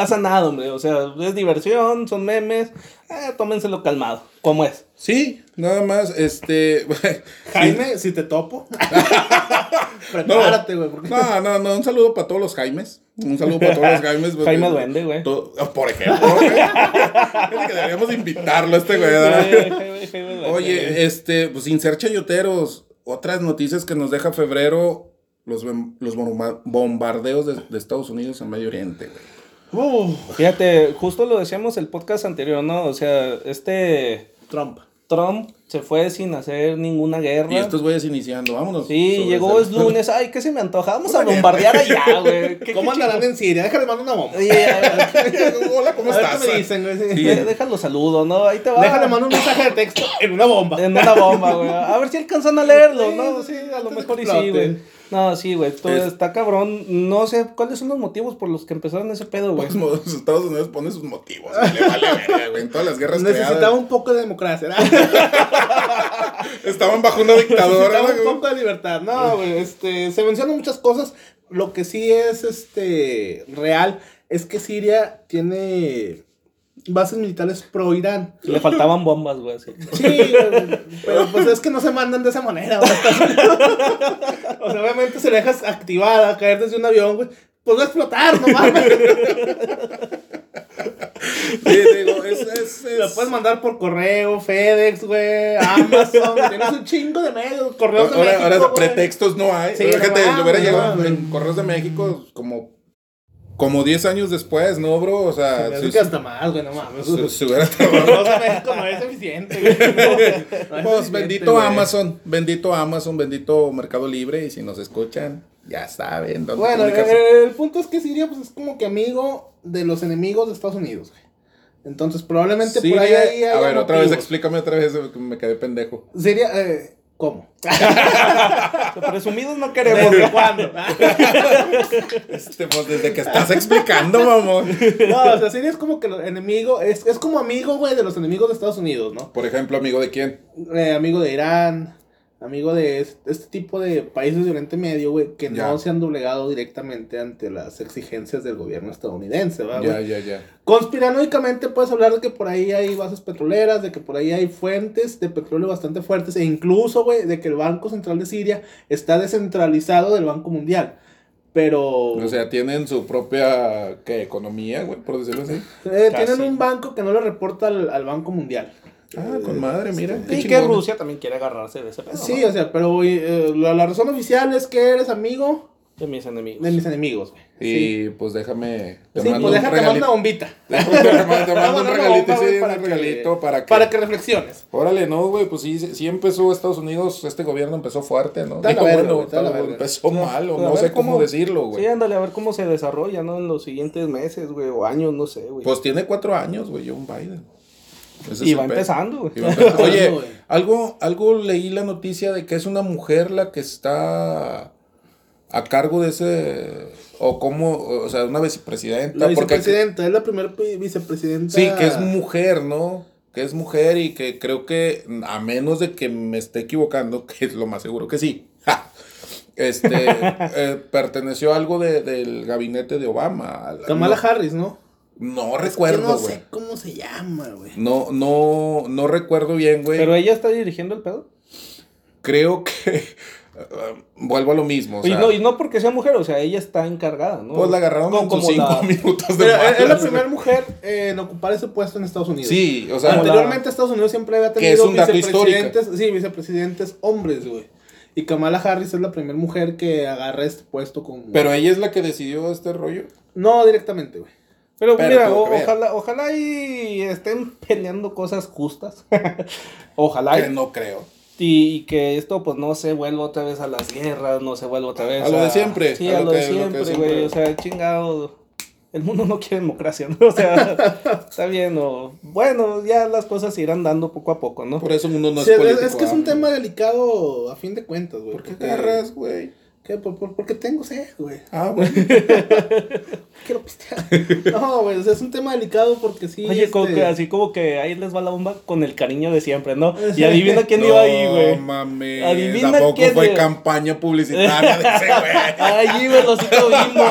Pasa nada, hombre. O sea, es diversión, son memes. Eh, tómenselo calmado, como es. sí, nada más, este. Jaime, si te topo. Prepárate, güey. porque- No, no, no, un saludo para todos los Jaimes. Un saludo para todos los Jaimes. porque- Jaime Duende, güey. to- Por ejemplo, güey. Es que deberíamos invitarlo a este güey. Oye, este, pues sin ser chayoteros, otras noticias que nos deja febrero, los, los bomba- bombardeos de, de Estados Unidos en Medio Oriente, güey. Fíjate, justo lo decíamos el podcast anterior, ¿no? O sea, este Trump. Trump se fue sin hacer ninguna guerra. Y estos güeyes iniciando, vámonos. Sí, llegó, es lunes. Ay, ¿qué se me antoja? Vamos a bombardear allá, güey. ¿Qué- ¿Cómo qué andarán en Siria? Déjale mandar una bomba. Hola, ¿cómo A ver estás? qué me dicen, güey. sí. Déjalo saludo, ¿no? Ahí te va. Déjale mandar un mensaje de texto en una bomba. En una bomba, güey. A ver si alcanzan a leerlo, ¿no? sí, a lo mejor y sí, güey. No, sí, güey. Todo Es- está cabrón. No sé cuáles son los motivos por los que empezaron ese pedo, güey. Los mo- Estados Unidos pone sus motivos. Le vale verga, güey. En todas las guerras Necesitaba creadas. un poco de democracia. Estaban bajo una dictadura. Necesitaba güey. un poco de libertad. No, güey, este, se mencionan muchas cosas. Lo que sí es este real es que Siria tiene bases militares pro Irán. Le faltaban bombas, güey. Sí, güey, pero pues es que no se mandan de esa manera. güey. o sea, obviamente se la dejas activada, caer desde un avión, güey. Pues va a explotar, no mames. Sí, digo, es. es, es- La puedes mandar por correo, FedEx, güey, Amazon. Tienes un chingo de medios, correos de Ahora, México, ahora güey. pretextos no hay. Sí, Fíjate, no yo hubiera llegado no. en Correos de México como, como 10 años después, ¿no, bro? O sea, Se sí, que hasta más, güey, no mames. se, se hubiera México no es eficiente, güey. No, no es Pues bendito güey. Amazon, bendito Amazon, bendito Mercado Libre. Y si nos escuchan, ya saben dónde Bueno, eh, el punto es que Siria pues, es como que amigo de los enemigos de Estados Unidos, güey. Entonces, probablemente Siria- por ahí, ahí a ver, otra vez motivos. explícame otra vez, me quedé pendejo. Siria, eh, ¿cómo? Presumidos no queremos, ¿Desde cuándo? Este, pues desde que estás explicando, mamón. no, o sea, Siria es como que los enemigo, es, es como amigo, güey, de los enemigos de Estados Unidos, ¿no? Por ejemplo, amigo de quién? Eh, amigo de Irán, amigo de este, este tipo de países de Oriente Medio, güey, que Ya. no se han doblegado directamente ante las exigencias del gobierno estadounidense, ¿verdad, Ya, güey? ya, ya. Conspiranoicamente puedes hablar de que por ahí hay bases petroleras, de que por ahí hay fuentes de petróleo bastante fuertes, e incluso, güey, de que el Banco Central de Siria está descentralizado del Banco Mundial. Pero O sea, tienen su propia ¿qué, economía, güey, por decirlo así. eh, tienen un banco que no le reporta al, al Banco Mundial. Ah, con madre, mira. qué Y que. Rusia también quiere agarrarse de ese pedo. Sí, ¿no? o sea, pero eh, la, la razón oficial es que eres amigo De mis enemigos. de mis enemigos, güey. Y pues déjame. Sí, mando pues un déjate mando regalito. una bombita. Te mando, te mando un regalito, bomba, sí, güey, un para que- regalito para que. Para que reflexiones. Órale, no, güey, pues sí, sí empezó Estados Unidos, este gobierno empezó fuerte, ¿no? Digo, verga, bueno, tal- verga. empezó mal, o Pues, no sé cómo, decirlo, güey. Sí, ándale, a ver cómo se desarrolla, ¿no? En los siguientes meses, güey, o años, no sé, güey. Pues tiene cuatro años, güey, John Biden. Ese y va empezando, güey. Y va empezando. Oye, güey. algo, algo leí la noticia de que es una mujer la que está a cargo de ese, o como, o sea, una vicepresidenta. La porque- vicepresidenta, es la primera vicepresidenta. Sí, que es mujer, ¿no? Que es mujer y que creo que, a menos de que me esté equivocando, que es lo más seguro que sí, ¡ja! este, eh, perteneció a algo de- del gabinete de Obama. Kamala no, Harris, ¿no? No Es recuerdo, no sé cómo se llama, güey. No, no, no recuerdo bien, güey. Pero ella está dirigiendo el pedo. Creo que uh, vuelvo a lo mismo. O y, no, y no porque sea mujer, o sea, ella está encargada, ¿no? pues la agarraron sus como cinco la- minutos de es la primera mujer en ocupar ese puesto en Estados Unidos. Sí, o sea, Anteriormente Estados Unidos siempre había Que es tenido vicepresidentes, sí, vicepresidentes hombres, güey. Y Kamala Harris es la primera mujer que agarra este puesto con... pero ella es la que decidió este rollo. No directamente, güey. Pero, Pero mira, o- ojalá, ojalá y estén peleando cosas justas. ojalá. Que y- no creo. Y, y que esto pues no se vuelva otra vez a las guerras, no se vuelva otra vez A lo de siempre, Sí, a a, lo lo de que- siempre, güey. O sea, chingado. El mundo no quiere democracia, ¿no? O sea, está bien, o bueno, ya las cosas se irán dando poco a poco, ¿no? Por eso uno no Sí, es es, político. es que es un ah, tema delicado a fin de cuentas, güey. ¿Por qué porque- agarras, güey? ¿Qué? Por, por- porque tengo sed, güey. Ah, bueno. Quiero pistear. No, güey, o sea, es un tema delicado porque sí. Oye, como este, que así como que ahí les va la bomba con el cariño de siempre, ¿no? Y adivina quién iba ahí, No güey. mames. Adivina Tampoco quién fue campaña publicitaria de ese güey. Ahí iba el osito bimbo.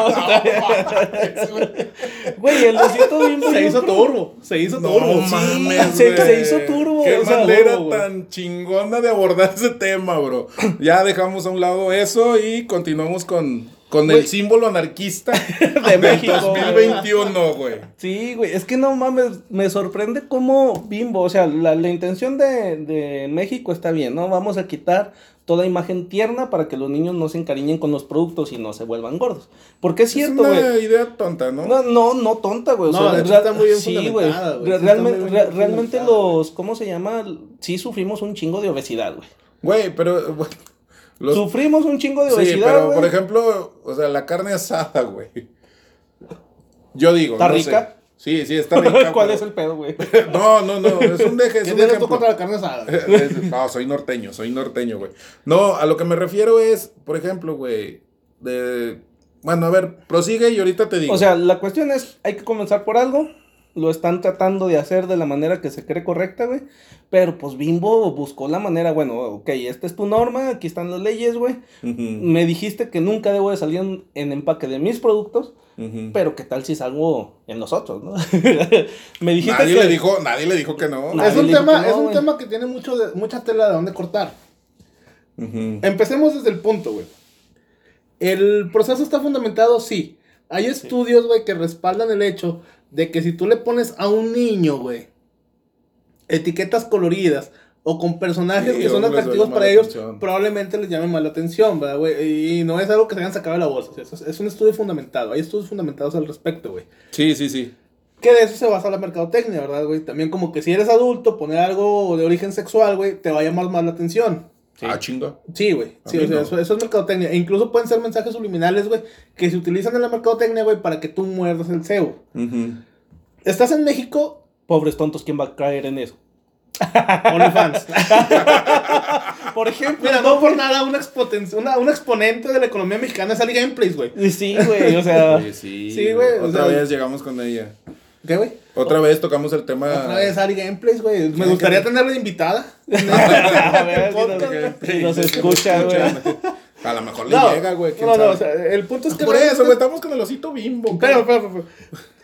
Güey, el osito bimbo. Se hizo turbo. Se hizo No turbo. mames, se- güey. se hizo turbo, Qué o sea, manera turbo, güey. tan chingona de abordar ese tema, bro. Ya dejamos a un lado eso y continuamos con, con el símbolo anarquista De del México, 2021, güey. Sí, güey, es que no mames, me sorprende cómo Bimbo, o sea, la, la intención de, de México está bien, ¿no? Vamos a quitar toda imagen tierna para que los niños no se encariñen con los productos y no se vuelvan gordos. Porque es cierto, es güey. una idea tonta, ¿no? No, no, no tonta, güey. o No, sea, de hecho real- está muy bien sí, güey. realmente, re- realmente los, ¿cómo se llama? Sí sufrimos un chingo de obesidad, güey. Güey, pero... bueno, los- Sufrimos un chingo de Sí, obesidad, pero güey. por ejemplo, o sea, la carne asada, güey. Yo digo, ¿Está no rica? sé. Sí, sí, está rica. ¿Cuál pero- es el pedo, güey? No, no, no, es un deje, es ¿Qué un tienes tú contra la carne asada? No, soy norteño, soy norteño, güey. No, a lo que me refiero es, por ejemplo, güey, de... Bueno, a ver, prosigue y ahorita te digo. O sea, la cuestión es, hay que comenzar por algo. Lo están tratando de hacer de la manera que se cree correcta, güey. Pero pues Bimbo buscó la manera, bueno, ok, esta es tu norma, aquí están las leyes, güey. Me dijiste que nunca debo de salir en, en empaque de mis productos, pero ¿qué tal si salgo en los otros, no? Me dijiste nadie que... le dijo, nadie le dijo que no. Nadie es un, tema, que no, es un tema que tiene mucho de- mucha tela de dónde cortar. Empecemos desde el punto, güey. El proceso está fundamentado, sí. Hay estudios, güey, que respaldan el hecho de que si tú le pones a un niño, güey, etiquetas coloridas o con personajes Sí, que son atractivos para ellos, atención. probablemente les llame más la atención, ¿verdad, güey? Y no es algo que se hayan sacado de la bolsa. es un estudio fundamentado. Hay estudios fundamentados al respecto, güey. Sí, sí, sí. Que de eso se basa la mercadotecnia, ¿verdad, güey? También como que si eres adulto, poner algo de origen sexual, güey, te va a llamar más la atención. Ah, chinga. Sí, güey. Sí, o sea, no. eso, eso es mercadotecnia. E incluso pueden ser mensajes subliminales, güey, que se utilizan en la mercadotecnia, güey, para que tú muerdas el cebo. Estás en México, Pobres tontos, ¿quién va a caer en eso? OnlyFans. Por ejemplo, Mira, no por nada, un, expoten- una- un exponente de la economía mexicana es Ali Gameplays, güey. Sí, güey, o sea... Sí. Sí, güey, o Otra sea- vez llegamos con ella. ¿Qué, güey? Otra vez tocamos el tema. Otra vez Ali Gameplays, güey. Me gustaría tenerla de invitada. A ver, si nos- escucha, güey. A lo mejor le No, llega, güey. no, no, sabe. o sea, el punto es que... Por eso, güey, estamos con el osito bimbo. Pero, pero, pero,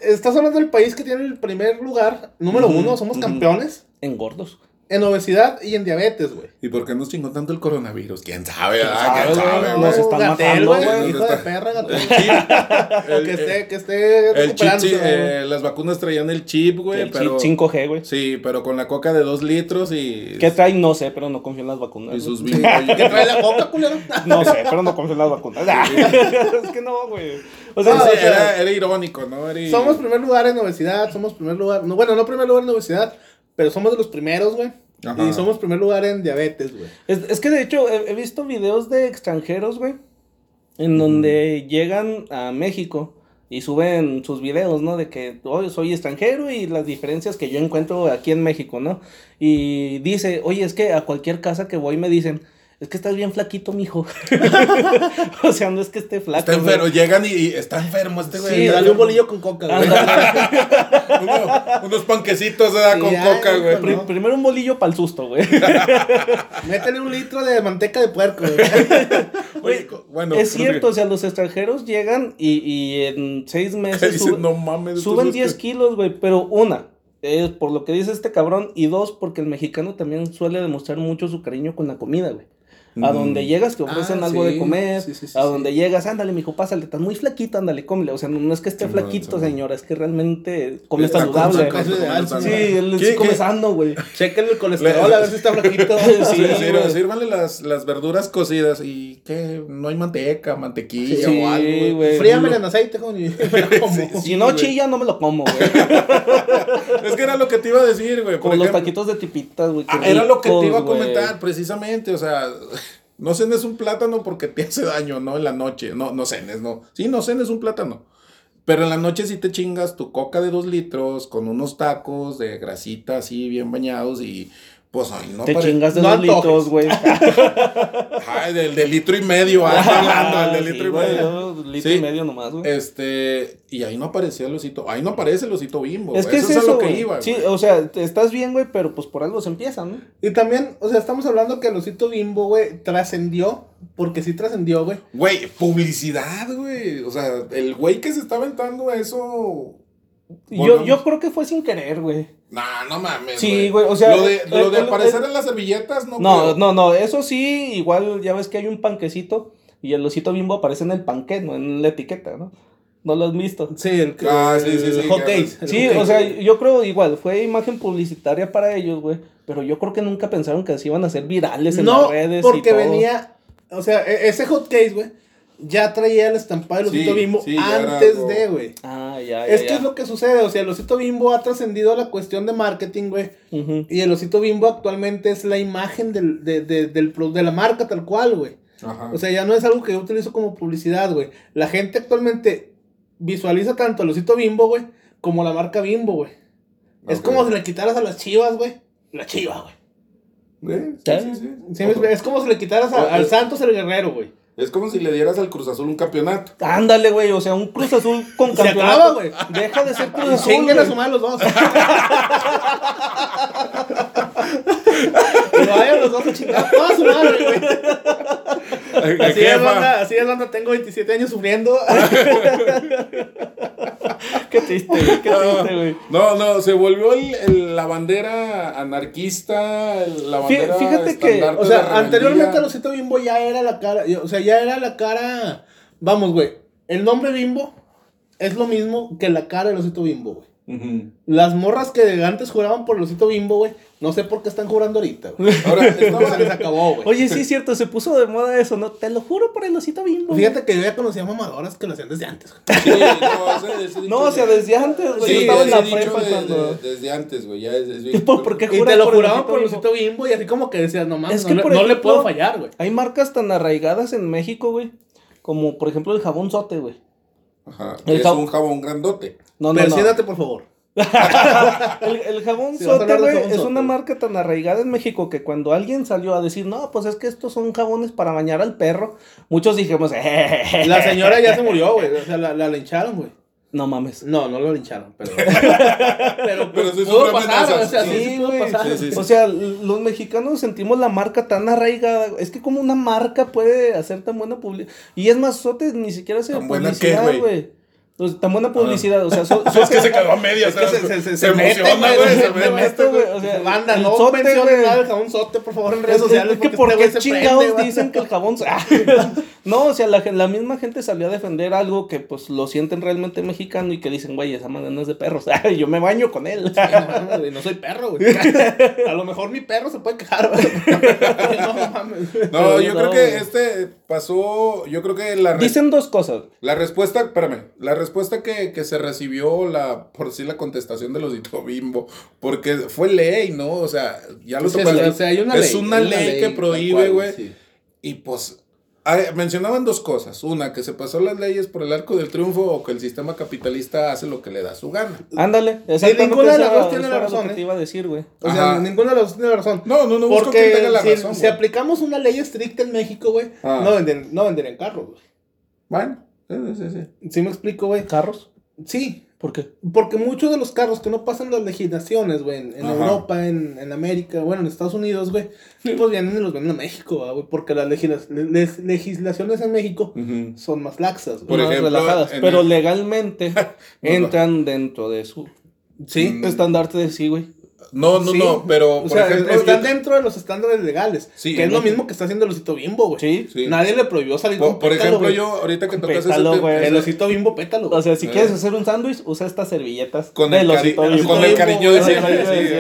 Estás hablando del país que tiene el primer lugar, número uno, somos campeones. En gordos. En obesidad y en diabetes, güey. ¿Y por qué nos chingó tanto el coronavirus? ¿Quién sabe? ¿Quién ah? ¿Quién sabe, sabe, güey? güey? Nos están Gatel, matando, güey. Hijo de perra, Gatel. El chip. el- que esté, que esté El chip, sí, eh, las vacunas traían el chip, güey, El pero... chip 5G, güey. Sí, pero con la coca de dos litros y... ¿Qué trae? No sé, pero no confío en las vacunas. Y sus. ¿Qué trae la coca, culero? No sé, pero no confío en las vacunas. es que no, güey. O sea, No, Sí, o sea, era, era irónico, ¿no? Era- Somos primer lugar en obesidad, somos primer lugar. No, bueno, no primer lugar en obesidad, pero somos de los primeros, güey. Ajá. Y somos primer lugar en diabetes, güey. Es, es que de hecho he, he visto videos de extranjeros, güey, en donde llegan a México y suben sus videos, ¿no? De que hoy soy extranjero y las diferencias que yo encuentro aquí en México, ¿no? Y dice, oye, es que a cualquier casa que voy me dicen, es que estás bien flaquito, mijo. o sea, no es que esté flaco. Está güey. enfermo, llegan y, y está enfermo este güey. Sí, Dale un bolillo con coca, güey. Uno- unos panquecitos ¿verdad? Sí, con ya, coca, güey. no. Primero un bolillo para el susto, güey. Métele un litro de manteca de puerco, güey. Bueno, es cierto, o sea, los extranjeros llegan y, y en seis meses dicen, suben- no mames. Suben entonces, 10 ¿qué? kilos, güey, pero una, es por lo que dice este cabrón, y dos, porque el mexicano también suele demostrar mucho su cariño con la comida, güey. A Mm. donde llegas te ofrecen Ah, algo de comer, Sí, sí, sí, a sí. donde llegas, ándale, mijo, pásale, estás muy flaquito, ándale, cómele. O sea, no, no es que esté Sí, flaquito, señora, es que realmente come saludable. sí. Sí, él ¿Qué- sí come sano, güey. Chequen el colesterol, Le- a ver si está flaquito. Sí, Sí, güey. sírvanle las, las verduras cocidas y que no hay manteca, mantequilla Sí, o algo. güey. güey. Fríamela en aceite, coño. y me la como. Sí, Si no güey. chilla, no me lo como, güey. Es que era lo que te iba a decir, güey. Como los taquitos de tipitas, güey. Ah, era lo que te iba a güey. comentar, precisamente, o sea, no cenes un plátano porque te hace daño, ¿no? En la noche, no, no cenes, no. Sí, no cenes un plátano. Pero en la noche sí te chingas tu coca de dos litros con unos tacos de grasita así bien bañados y pues ahí no Te pare- chingas de no dos antojes. litros, güey. Ay, del de litro y medio, ah, está hablando, el de Sí, litro y medio. litro Sí. y medio nomás, güey. Este, y ahí no aparecía el osito, ahí no aparece el osito bimbo. Es que eso es eso, lo que güey. iba, Sí, o sea, te- estás bien, güey, pero pues por algo se empieza, ¿no? Y también, o sea, estamos hablando que el osito bimbo, güey, trascendió. Porque sí trascendió, güey. Güey, publicidad, güey. O sea, el güey que se está aventando eso. Yo, Volvamos. yo creo que fue sin querer, güey. Nah, no mames. Sí, güey, o sea, Lo de, el- lo de el- aparecer el- en las servilletas, no. No, creo. no, no, eso sí, igual ya ves que hay un panquecito y el osito bimbo aparece en el panque, no en la etiqueta, ¿no? ¿No lo has visto? Sí, el que. Ah, sí, sí, sí, el hot Sí, o sea, yo creo igual, fue imagen publicitaria para ellos, güey. Pero yo creo que nunca pensaron que se iban a hacer virales en no, las redes. y porque todo. venía. O sea, e- ese hot case, güey, ya traía el estampado del Sí, osito bimbo sí, ya era antes de, güey. Ah, ya, ya. Es que es lo que sucede, o sea, el osito bimbo ha trascendido a la cuestión de marketing, güey. Y el osito bimbo actualmente es la imagen del, de, de, del pro- de la marca tal cual, güey. Ajá. O sea, ya no es algo que yo utilizo como publicidad, güey. La gente actualmente visualiza tanto el osito bimbo, güey, como la marca bimbo, güey. Es como si le quitaras a las chivas, güey. La chiva, güey. ¿Eh? Sí, sí, sí. Es como si le quitaras a- al Santos el guerrero, güey. Es como si le dieras al Cruz Azul un campeonato. Ándale, güey, o sea, un Cruz Azul con Se campeonato. güey. Deja de ser Cruz Y Azul. chinguen a su madre los dos. Vayan los dos a chingar toda su madre, güey. Así es, banda, así es, banda. Tengo 27 años sufriendo. Qué triste, güey, qué triste, güey. No, no, se volvió el- el- la bandera anarquista, el- la bandera fíjate que, O sea, anteriormente el osito bimbo ya era la cara. O sea, ya era la cara. Vamos, güey. El nombre bimbo es lo mismo que la cara del osito bimbo, güey. Las morras que antes juraban por el osito bimbo, güey. No sé por qué están jurando ahorita, güey. Ahora, estaba- Se les acabó, güey. Oye, sí es cierto, se puso de moda eso, ¿no? Te lo juro por el osito bimbo. güey. Fíjate que yo ya conocía mamadoras que lo hacían desde antes, güey. Sí, no, No, o sea, de- desde antes, güey. Sí, yo estaba en la prepa de- cuando. de- desde antes, güey. Ya es, es ¿Y por, por qué Y te lo juraban por el bimbo? osito bimbo y así como que decías, no mames, Es no, que, le, por no le puedo fallar, güey. Hay marcas tan arraigadas en México, güey. Como por ejemplo el jabón sote, güey. Ajá, El es jab- un jabón grandote. No, no, no. Por favor. El, el jabón Sí, sote, güey, es sote, una marca tan arraigada en México que cuando alguien salió a decir, no, pues es que estos son jabones para bañar al perro, muchos dijimos, "Eh, La señora ya se murió, güey. O sea, la, la lincharon, güey. no mames. No, no lo lincharon, pero. pero, Pero sí pudo pasar, o sea, sí, Sí, sí pudo güey. pasar. Sí, sí, sí. O sea, los mexicanos sentimos la marca tan arraigada. Es que como una marca puede hacer tan buena publicidad. Y es más, Sote ni siquiera hace ¿Tan buena qué, publicidad, güey? Güey. Pues, tan buena publicidad, o sea, so- Es que se quedó a medias. Es que ¿sabes? se, se, se, Se se mete, emociona, güey, güey, se se mete, mete, güey. o sea, Banda, no sote, mencionen nada del jabón sote, por favor, en redes Es- es- sociales. es que porque por este chingados prende, dicen que el jabón... no, o sea, la, la misma gente salió a defender algo que pues lo sienten realmente mexicano y que dicen, güey, esa madre no es de perros. Yo me baño con él. Sí, no, mames, güey, no soy perro, güey. A lo mejor mi perro se puede quejar, güey. No mames. No, yo No, creo que este pasó. Yo creo que la, Dicen dos cosas. la respuesta, espérame, la respuesta que, que se recibió, la por sí la contestación de los Dito Bimbo, porque fue ley, ¿no? O sea, ya lo topas- o sea, hay una es ley, una hay ley, que prohíbe, güey. sí. Y pues mencionaban dos cosas. Una, que se pasó las leyes por el arco del triunfo o que el sistema capitalista hace lo que le da su gana. Ándale. exactamente ninguna de las dos tiene la razón, ¿eh? te iba a decir, güey. O sea, Ajá. ninguno de los dos tiene razón. No, no, no busco Porque que tenga la si, razón. si aplicamos una ley estricta en México, güey, Ah. no, venden, no venderían carros, güey. Bueno, sí, sí, sí. ¿Sí me explico, güey? ¿Carros? Sí, ¿Por qué? porque muchos de los carros que no pasan las legislaciones, güey, en. Europa, en, en América, bueno, en Estados Unidos, güey, pues vienen y los venden a México, güey, porque las legisla- les- legislaciones en México son más laxas. Por Más ejemplo, relajadas. Pero el- legalmente entran dentro de su Sí. Estandarte de sí, güey. No, no, Sí. no, pero O sea, ejemplo. están yo- dentro de los estándares legales. Sí, que es lo mismo que está haciendo el osito bimbo, güey. Sí. Sí. Nadie le prohibió salir por, con por pétalo, ejemplo, yo ahorita que tocas ese Pétalo, tema- güey. El osito bimbo pétalo. O sea, si Eh. quieres hacer un sándwich, usa estas servilletas. Con el, los cari- Itobimbos. con el cariño de siempre. Sí,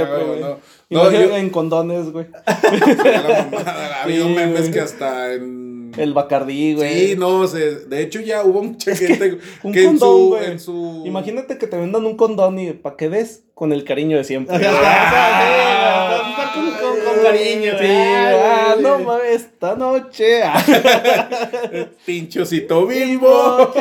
no. En condones, güey. ha habido memes que hasta en. El Bacardí, güey. Sí, no, se, de hecho ya hubo mucha gente un que en condón, su, güey. en su. Imagínate que te vendan un condón y para que des con el cariño de siempre. Ah, o sea, con, con- con cariño, Sí, güey. ah, Ay, no güey. mames, esta noche. ah. Pinchocito bimbo.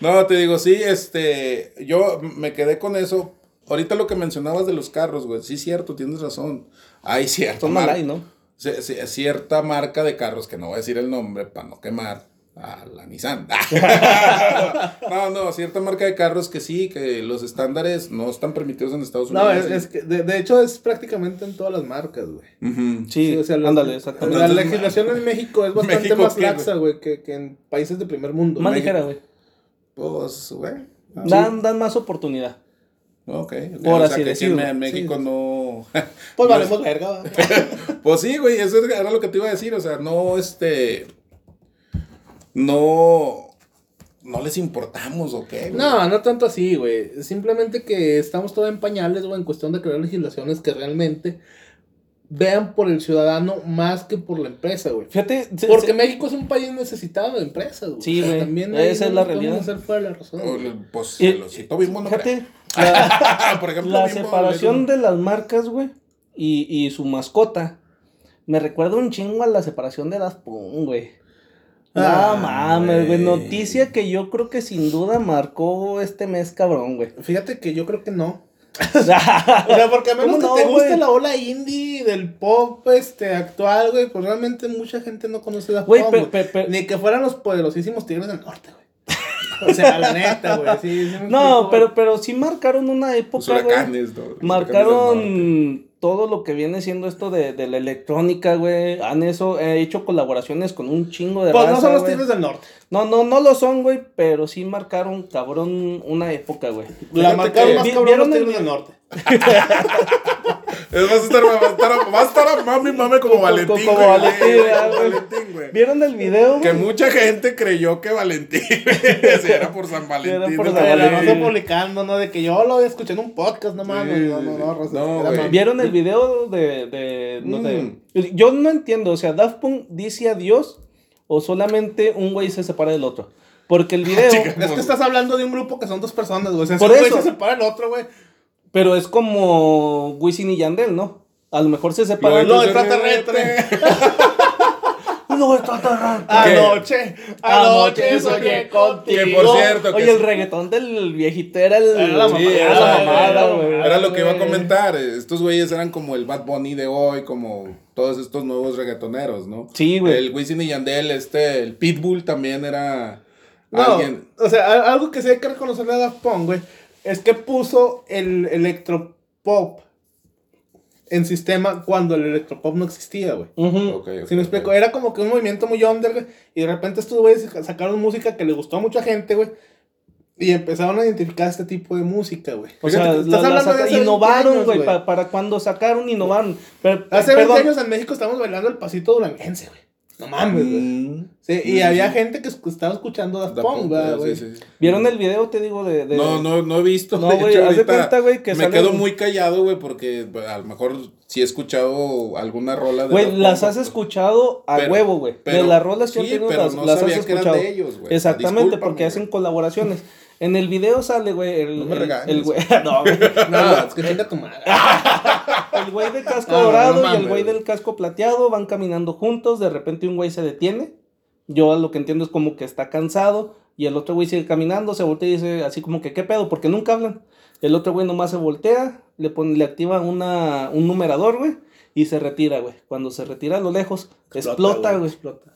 No, te digo, sí, este, yo me quedé con eso. Ahorita lo que mencionabas de los carros, güey, sí, cierto, tienes razón. Hay cierta Son malay, ¿no? Ci- ci- cierta marca de carros, que no voy a decir el nombre para no quemar a la Nissan. no, no, cierta marca de carros que sí, que los estándares no están permitidos en Estados Unidos. No, es, es que de, de hecho es prácticamente en todas las marcas, güey. Sí, o sea, la- ándale, exactamente. La legislación en México es bastante ¿México más qué, laxa, güey, que, que en países de primer mundo. Más ligera, güey. Pues, güey. Dan, dan más oportunidad. Ok. Por o así sea, que aquí en decirlo. México no. Pues no valemos verga, güey. Pues sí, güey, eso era lo que te iba a decir, o sea, no, este, no, no les importamos, ¿o qué? güey? No, no tanto así, güey. Simplemente que estamos todavía en pañales, güey, en cuestión de crear legislaciones que realmente vean por el ciudadano más que por la empresa, güey. Fíjate, se- Porque se- México es un país necesitado de empresas, güey. Sí, O sea, güey. También Esa es la no nos podemos realidad. hacer fuera de la razón, O, güey. Pues, Y- el osito bimbo no fíjate. La, Por ejemplo, la separación de las marcas, güey, y, y su mascota, me recuerda un chingo a la separación de Daft Punk, güey. No Ah, mames, güey. Noticia que yo creo que sin duda marcó este mes, cabrón, güey. Fíjate que yo creo que no. O sea, porque a menos ¿Cómo que no, te guste la ola indie del pop este actual, güey, pues realmente mucha gente no conoce la Güey, pe- güey. Ni que fueran los poderosísimos Tigres del Norte, güey. O sea, la neta, güey. Sí, No, pero, pero sí marcaron una época, güey. Marcaron todo lo que viene siendo esto de, de la electrónica, güey. Han eso, he hecho colaboraciones con un chingo de Pues no son los. Tigres del Norte. No, no, no lo son, güey, pero sí marcaron, cabrón, una época, güey. La Fíjate marcaron que- más cabrón ¿vieron los el del? Norte. Es, va a estar, va a estar, va a estar a mami, mame como Valentín, como güey, Valentín, güey, ¿verdad, como güey? Valentín, güey. ¿Vieron el video? Que güey? mucha gente creyó que Valentín si era por San Valentín. por ¿no? San no Valentín. estoy publicando, ¿no? De que yo lo escuché en un podcast, no mames. Sí. No, no, no, Rosa, No, era güey. ¿Vieron el video de, de, no sé, Mm. Yo no entiendo, o sea, Daft Punk dice adiós o solamente un güey se separa del otro. Porque el video, chica. Es que estás hablando de un grupo que son dos personas, güey. Por un güey eso. se separa el otro, güey. pero es como Wisin y Yandel, ¿no? A lo mejor se separan. Lo extraterrestre. Extraterrestre. Anoche, anoche soñé contigo. Que por cierto, que Oye, el reggaetón del viejito era el. Era la Sí, mamada, era era la la mamada, era- güey. Era lo que iba a comentar. Estos güeyes eran como el Bad Bunny de hoy, como todos estos nuevos reggaetoneros, ¿no? Sí, güey. El Wisin y Yandel, este, el Pitbull también era No, alguien. o sea, algo que sí hay que reconocerle a Daft Punk, güey, es que puso el electropop en sistema cuando el electropop no existía, güey. Si me explico, era como que un movimiento muy under, güey, y de repente estos güeyes sacaron música que le gustó a mucha gente, güey, Y empezaron a identificar este tipo de música, güey. O sea, Fíjate, la- la hablando de saca- hace 20 innovaron, güey. pa- para cuando sacaron, innovaron. Pero, Hace perdón, 20 años en México estamos bailando el pasito duranguense, güey. No mames, güey. Mm. Sí, y Sí, había sí. gente que estaba escuchando Daft Punk, Punk, ¿verdad, sí, güey. sí, sí. ¿Vieron el video, te digo, de... de- No, no, no he visto. No, de güey, hecho, haz de ahorita cuenta, güey, que Me sale- quedo muy callado, güey, porque pues, a lo mejor sí he escuchado alguna rola de Güey, las Punk, has escuchado a pero- huevo, güey. De pero- las rolas que tenido, pero las, no las has sabía que eran escuchado. de ellos, güey. Exactamente, Discúlpame, porque hacen colaboraciones. En el video sale, güey, el, No me el- regañes. el güey, no, güey. No, es que chinga tu madre. El güey de casco No, no dorado y el güey güey. del casco plateado van caminando juntos, de repente un güey se detiene. Yo lo que entiendo es como que está cansado y el otro güey sigue caminando, se voltea y dice así como que qué pedo, porque nunca hablan. El otro güey nomás se voltea, le pone, le activa una, un numerador, güey, y se retira, güey. Cuando se retira a lo lejos, explota, güey. Explota.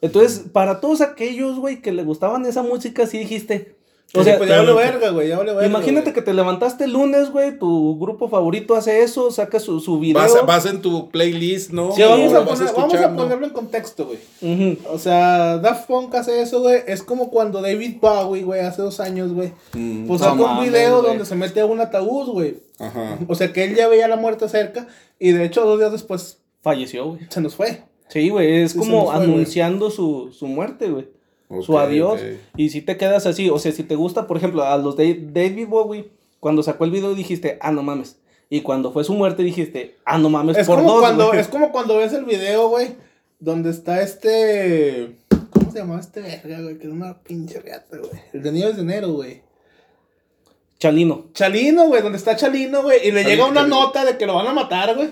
Entonces, para todos aquellos, güey, que le gustaban esa música, sí dijiste. O sea, pues ya vale verga, güey, ya vale verga. imagínate que te levantaste el lunes, güey, tu grupo favorito hace eso, saca su, su video. Vas, vas en tu playlist, ¿no? Sí, vamos, a poner- vamos a ponerlo en contexto, güey. O sea, Daft Punk hace eso, güey. Es como cuando David Bowie, güey, hace dos años, güey. Mm, Pues No sacó un video donde se mete a un ataúd, güey. Ajá. O sea, que él ya veía la muerte cerca. Y de hecho, dos días después Falleció, güey. se nos fue. Sí, güey, es Sí, como fue, anunciando su, su muerte, güey. Su adiós. Y si te quedas así, o sea, si te gusta, por ejemplo, a los de David Bowie, cuando sacó el video dijiste, ah, no mames. Y cuando fue su muerte dijiste, ah, no mames, Es por como, dos, cuando, es como cuando ves el video, güey, donde está este... ¿Cómo se llamaba este verga, güey? Que es una pinche reata, güey. El de Nieves de enero, güey. Chalino. Chalino, güey, donde está Chalino, güey. Y le Chalino, llega una Chalino. nota de que lo van a matar, güey.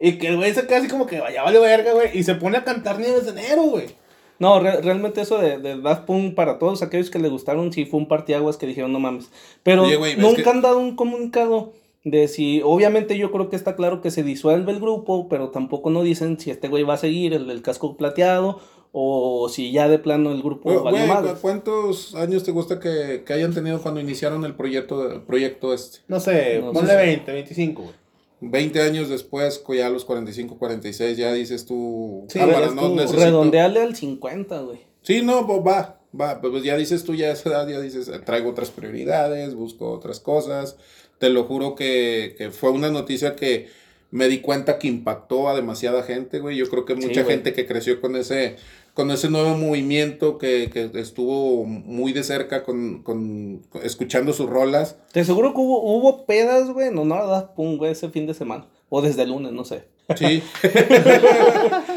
Y que el güey se queda así como que vaya, vale verga, güey. Y se pone a cantar Nieves de enero, güey. No, re- realmente eso de, de Daft Punk para todos aquellos que le gustaron, sí fue un partiaguas que dijeron, no mames. Pero Oye, es nunca que- han dado un comunicado de si, obviamente yo creo que está claro que se disuelve el grupo, pero tampoco no dicen si este güey va a seguir, el del casco plateado, o si ya de plano el grupo güey, madre. ¿cu- ¿cuántos años te gusta que, que hayan tenido cuando iniciaron el proyecto, el proyecto este? No sé, No ponle sé. 20, 25, güey. 20 años después, ya a los 45, 46, ya dices tú, Sí, cámara, no necesito... Redondeale al 50, güey. Sí, no, pues va, va, pues ya dices tú ya a esa edad, ya dices, traigo otras prioridades, busco otras cosas. Te lo juro que, que fue una noticia que me di cuenta que impactó a demasiada gente, güey. Yo creo que mucha gente que creció con ese, con ese nuevo movimiento que, que estuvo muy de cerca con, con, escuchando sus rolas. Te seguro que hubo, hubo pedas, güey, en honor a Daft Punk, güey, ese fin de semana. O desde el lunes, no sé. Sí.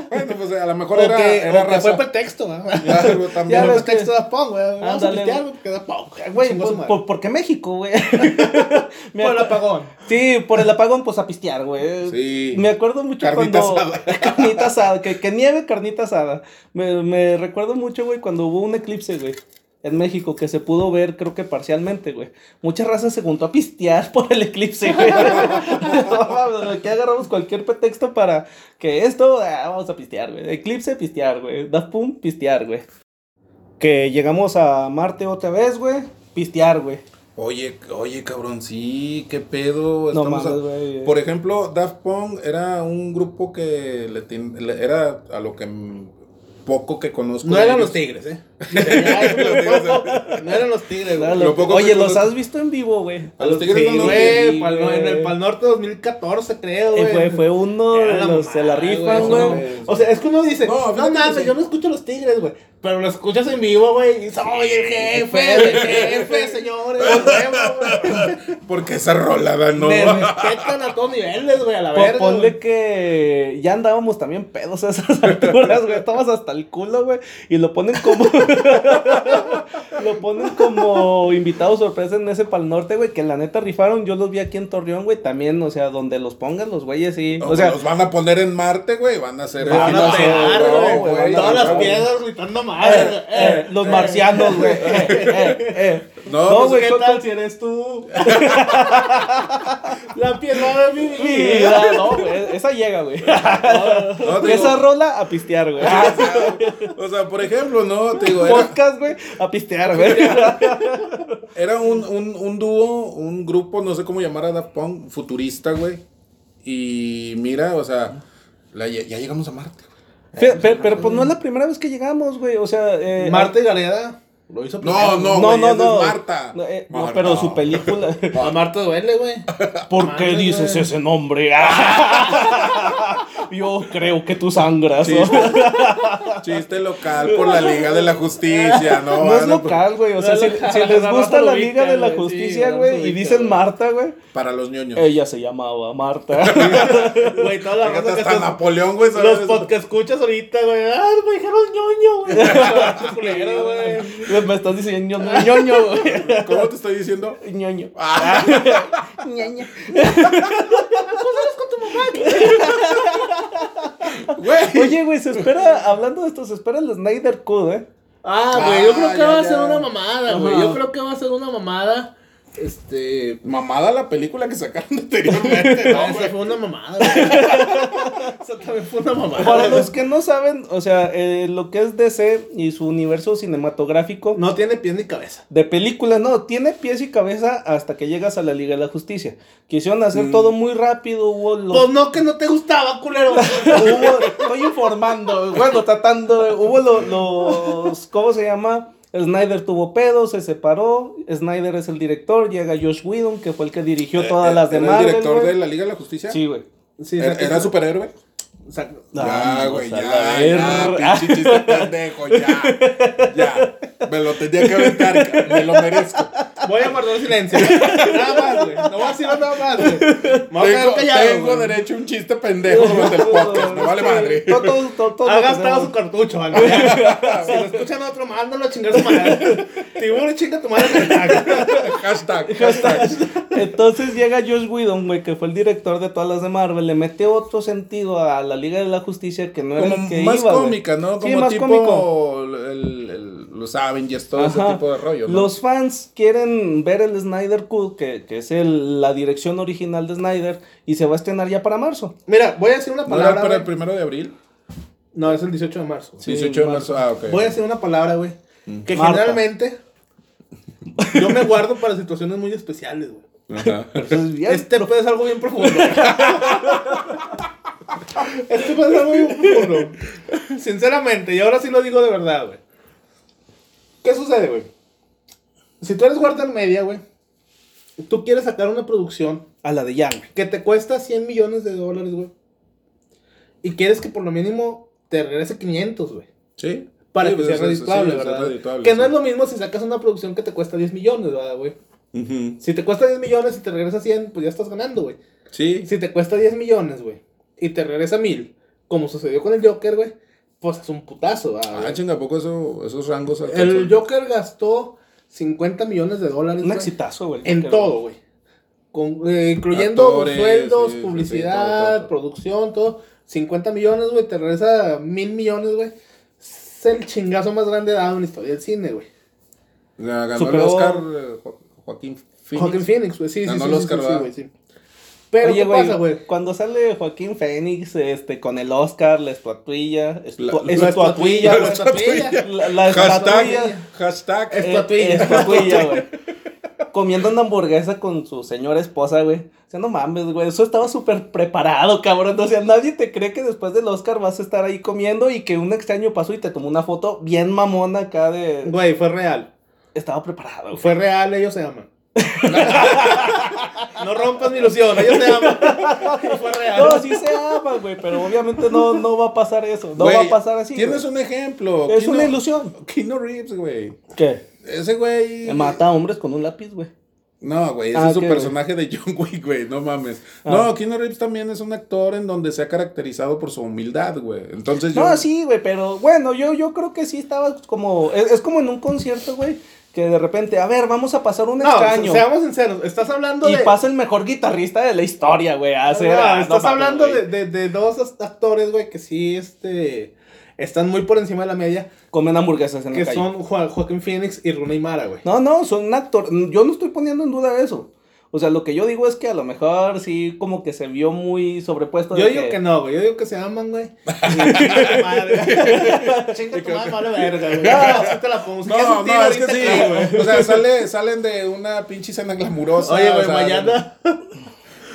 bueno, pues a lo mejor O era, que, era o que fue pretexto, ¿no? Ya también. ves ves que pretexto de Punk, güey. Vamos a pistear, güey. porque da Punk. Güey, su por, por- porque México, güey. Por el apagón. Sí, por el apagón, pues a pistear, güey. Sí. Me acuerdo mucho Carnita cuando. asada. carnita asada. Que, que nieve carnita asada. Me, me recuerdo mucho, güey, cuando hubo un eclipse, güey. En México, que se pudo ver, creo que parcialmente, güey. Mucha raza se juntó a pistear por el eclipse, güey. Mames, Aquí agarramos cualquier pretexto para que esto, ah, vamos a pistear, güey. Eclipse, pistear, güey. Daft Punk, pistear, güey. Que llegamos a Marte otra vez, güey. Pistear, güey. Oye, oye, cabrón, sí, qué pedo. No estamos a- mames, güey. Por ejemplo, Daft Punk era un grupo que le, tin- le- era a lo que poco que conozco. No eran ellos. los tigres, ¿eh? No eran los tigres, güey. Lo poco Oye, los conozco- has visto en vivo, güey. A los Tigres Sí, no, no, güey, pal, no- en el. Pal Norte 2014, creo, Eh, güey. fue, fue uno de los se la rifan, güey. güey. O sea, es que uno dice, No, no, sí. yo no escucho los tigres, güey. Pero lo escuchas en vivo, güey, y soy el jefe, el jefe, señores. Porque esa rolada no. Me respetan a todos niveles, güey, a la Po- verga. ponle que ya andábamos también pedos a esas alturas, güey. Estabas hasta el culo, güey. Y lo ponen como. lo ponen como invitado sorpresa en ese Pal Norte, güey. Que la neta rifaron. Yo los vi aquí en Torreón, güey. También, o sea, donde los pongan los güeyes, sí. O sea, los van a poner en Marte, güey. Van a hacer. Van a pegar, güey. Todas las piedras gritando eh, madre. eh, los marcianos, güey. Eh, eh, eh. No, No, pues, güey, ¿Qué tal si eres tú? La piedra de mi vida. No, güey. Esa llega, güey. No, te digo- Esa rola a pistear, güey. O sea, por ejemplo, no, te digo, era, Podcast, güey, a pistear, güey. era un, un, un dúo, un grupo, no sé cómo llamar a Daft Punk, futurista, güey. Y mira, o sea, la- ya, ya llegamos a Marte, güey. Fe- pe- Pero, pues no es la primera vez que llegamos, güey. O sea, eh, Marta y Galeda. Lo hizo No, primero. no, No, güey, no, esa no. es Marta. No, eh, no, pero su película. A Marta duele, güey. ¿Por qué dices ese nombre? Yo creo que tú sangras. ¿no? Chiste, chiste local por la Liga de la Justicia, ¿no? No es Van a- local, güey. O sea, No si, si les gusta la ubica, Liga de la Justicia, sí, güey, lo y dicen. Marta, güey, Para los ñoños. ella se llamaba Marta. Güey, toda la Fíjate, que hasta estás- Napoleón, güey. Los podcast escuchas ahorita, güey. Ah, me dijeron ñoño, güey. Me estás diciendo ñoño, güey. ¿Cómo te estoy diciendo? ñoño. Ah, ñoño. Güey. Oye, güey, se espera, hablando de esto, se espera el Snyder Code, ¿eh? Ah, güey, yo creo Ah, que ya, va a ser una mamada, güey. Yo creo que va a ser una mamada. Este. Mamada la película que sacaron anteriormente, No, ¿no, esa fue una mamada, güey. Esa también fue una mamada. Para los que no saben, o sea, eh, lo que es DC y su universo cinematográfico No tiene pies ni cabeza. de películas, no, tiene pies y cabeza hasta que llegas a la Liga de la Justicia. Quisieron hacer Mm. todo muy rápido, hubo los... Pues no, que no te gustaba, culero. hubo- estoy informando, bueno, tratando, hubo lo- los, ¿cómo se llama? Snyder tuvo pedos, se separó, Snyder es el director, llega Josh Whedon, que fue el que dirigió todas las de ¿Era Marvel, el director de la Liga de la Justicia? Sí, güey. Sí, ¿Era, era superhéroe? Ya, güey, ya, ya, pinche chiste pendejo, ya, ya, me lo tenía que aventar, me lo merezco. Voy a guardar silencio. nada más, güey. No voy a decir nada más, güey. Tengo, callado, tengo derecho a un chiste pendejo durante el podcast, me vale madre. Todo, todo, todo, todo Ha lo gastado su cartucho, ¿vale? si lo escuchan a otro, mándalo a chingar su madre. Tiburón, chinga tu madre. Hashtag, hashtag. Entonces llega Josh Whedon, güey, que fue el director de todas las de Marvel, le mete otro sentido a la Liga de la Justicia que no era Como el que más iba, cómica, ¿no? Sí, Como más tipo cómico. el- el- los Avengers, todo ese tipo de rollo, ¿no? Los fans quieren ver el Snyder Cut, que, que es el- la dirección original de Snyder, y se va a estrenar ya para marzo. Mira, voy a decir una ¿No era palabra. para el primero de abril? No, es el 18 de marzo. Sí, 18 de marzo. marzo, ah, ok. Voy a decir una palabra, güey. Que Marta. generalmente yo me guardo para situaciones muy especiales, güey. Ajá. Entonces, bien, Este pedo es algo bien profundo. este pedo es algo bien profundo. Sinceramente, y ahora sí lo digo de verdad, güey. ¿Qué sucede, güey? Si tú eres guardia media, güey, tú quieres sacar una producción a la de Yang. que te cuesta 100 millones de dólares, güey. Y quieres que por lo mínimo te regrese 500, güey. Sí. Para Sí, que pues, sea sí, redituable, ¿verdad? redituable, que sí. no es lo mismo si sacas una producción que te cuesta 10 millones, ¿verdad, güey? Ujú. Si te cuesta 10 millones y te regresa 100, pues ya estás ganando, güey. Sí. Si te cuesta 10 millones, güey, y te regresa 1000, como sucedió con el Joker, güey, pues es un putazo, ¿verdad, Ah, güey? chinga, ¿a poco eso, esos rangos El? Joker gastó 50 millones de dólares, Un exitazo, güey. en todo, güey. Eh, incluyendo Actores, sueldos, sí, publicidad, sí, todo, todo. producción, todo. 50 millones, güey, te regresa mil millones, güey. Es el chingazo más grande dado en la historia del cine, güey. Ganó Superó- el Oscar eh, Jo- Joaquín Phoenix. Joaquin Phoenix, güey, sí, sí, Ganó sí, el Oscar, sí, sí, ¿verdad? güey, sí. Pero, Oye, ¿qué pasa, güey? cuando sale Joaquín Phoenix este, con el Oscar, la estatuilla, estu- La- la estatuilla, la estatuilla. la, la Hashtag, estatuilla, hashtag. Eh, Estatuilla. estatuilla, güey. Comiendo una hamburguesa con su señora esposa, güey. O sea, no mames, güey. Eso estaba súper preparado, cabrón. O sea, nadie te cree que después del Oscar vas a estar ahí comiendo y que un extraño pasó y te tomó una foto bien mamona acá de. Güey, fue real. Estaba preparado, güey. Fue real, ellos se aman. No rompas mi ilusión, ellos se aman. Fue real. No, sí se ama, güey. Pero obviamente no, no va a pasar eso. No Güey, va a pasar así. Tienes güey. un ejemplo. Es una ilusión. Keanu Reeves, güey. ¿Qué? Ese güey. Mata a hombres con un lápiz, güey. No, güey, ese Ah, es su ¿qué, personaje de John Wick, güey, no mames. Ah. No, Keanu Reeves también es un actor en donde se ha caracterizado por su humildad, güey. Entonces yo... No, sí, güey, pero bueno, yo, yo creo que sí estaba como. Es, es como en un concierto, güey, que de repente, a ver, vamos a pasar un No, extraño. seamos sinceros, estás hablando y de. pasa el mejor guitarrista de la historia, güey. No, no estás hablando de, de, de dos actores, güey, que sí, este. Están muy por encima de la media. Comen hamburguesas en Que la calle. son Jo- Joaquín Phoenix y Rooney Mara, güey. No, no, son un actor. Yo no estoy poniendo en duda eso. O sea, lo que yo digo es que a lo mejor sí, como que se vio muy sobrepuesto. de Yo digo que no, güey. Yo digo que se aman, güey. Chinga tu madre. Vale verga, güey. No, te la pongo. No, es que sí, aquí, O sea, sale, salen de una pinche escena glamurosa. Oye, o güey, sea, mañana.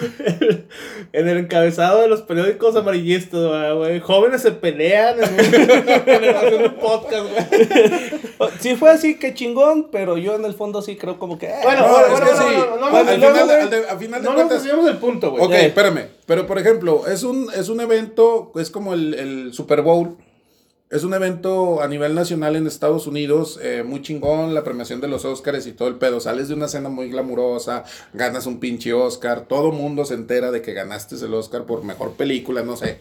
en el encabezado de los periódicos amarillistas, güey. Jóvenes se pelean en, un, en un podcast, güey. Sí fue así, que chingón, pero yo en el fondo sí creo como que... eh, Bueno, No, bueno, es bueno, que no, sí. no, no, no, Al no, final, de- de No nos cuentas. del punto, güey. Ok, espérame. Pero por ejemplo, es un, es un evento, es como el, el Super Bowl. Es un evento a nivel nacional en Estados Unidos, eh, muy chingón, la premiación de los Oscars y todo el pedo. Sales de una cena muy glamurosa, ganas un pinche Oscar, todo mundo se entera de que ganaste el Oscar por mejor película, no sé.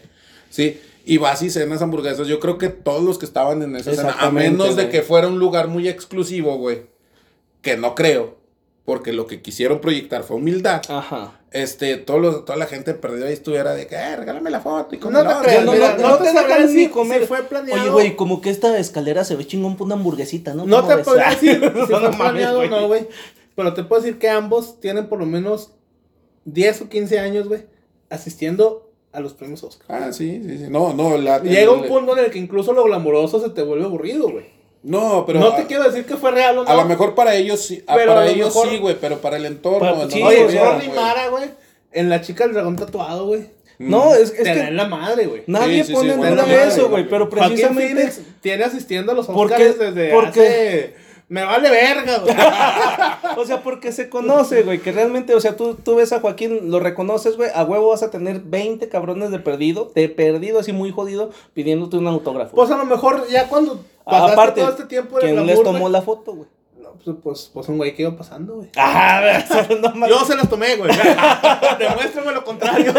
Sí, y vas y cenas hamburguesas. Yo creo que todos los que estaban en esa cena, a menos de que fuera un lugar muy exclusivo, güey, que no creo, porque lo que quisieron proyectar fue humildad Ajá. este, todos los- toda la gente perdida ahí estuviera de que, eh, regálame la foto y con No el te otro". creas, no, mira, no, no, te te dejan sabré ni comer. si fue planeado. Oye, güey, como que esta escalera se ve chingón por una hamburguesita, ¿no? No ¿Cómo te ves? puedo decir si No, fue planeado o no, güey. Pero te puedo decir que ambos tienen por lo menos 10 o 15 años, güey, asistiendo a los premios Oscar. Ah, sí, sí, sí. No, no, la. Llega el- un punto en el que incluso lo glamuroso se te vuelve aburrido, güey. No, pero. no te a, quiero decir que fue real o no. a lo mejor para ellos sí. a- Pero a para lo ellos mejor- sí, güey, pero para el entorno. Para- no sí, Oye, o sea, vieron, Jordi güey. Mara, güey, en la chica del dragón tatuado, güey. No, es, es te que la madre, güey. nadie Sí, sí, pone sí, en duda madre, eso, güey, pero precisamente... Tiene asistiendo a los ¿Por Oscars qué? desde ¿Por hace... Me vale verga, güey. O sea, porque se conoce, güey, que realmente, o sea, tú, tú ves a Joaquín, lo reconoces, güey, a huevo vas a tener 20 cabrones de perdido, de perdido así muy jodido, pidiéndote un autógrafo. Pues a lo mejor ya cuando pasaste Aparte, todo este tiempo de ¿quién les tomó güey, la foto, güey? no, pues, pues, pues un güey que iba pasando, güey. Ah, no. Yo se las tomé, güey. Demuéstrame lo contrario.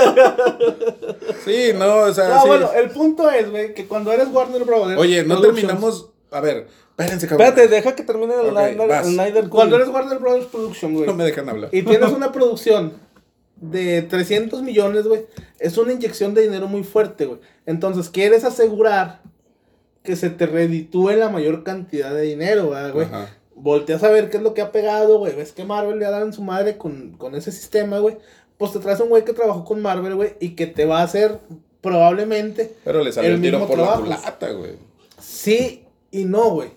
Sí, no, o sea. No, sí. bueno, el punto es, güey, que cuando eres Warner Brothers. Oye, no terminamos. A ver, espérense, cabrón. Espérate, deja que termine el Ok, Snyder. Cuando eres Warner Brothers Production, güey. No me dejan hablar. Y tienes una producción de 300 millones, güey. Es una inyección de dinero muy fuerte, güey. Entonces, quieres asegurar que se te reditúe la mayor cantidad de dinero, ¿verdad, güey. Volteas a ver qué es lo que ha pegado, güey. Ves que Marvel le ha dado en su madre con, con ese sistema, güey. Pues te traes un güey que trabajó con Marvel, güey. Y que te va a hacer probablemente Pero le salió El el, tiro por trabajo. la culata, güey. sí y no, güey.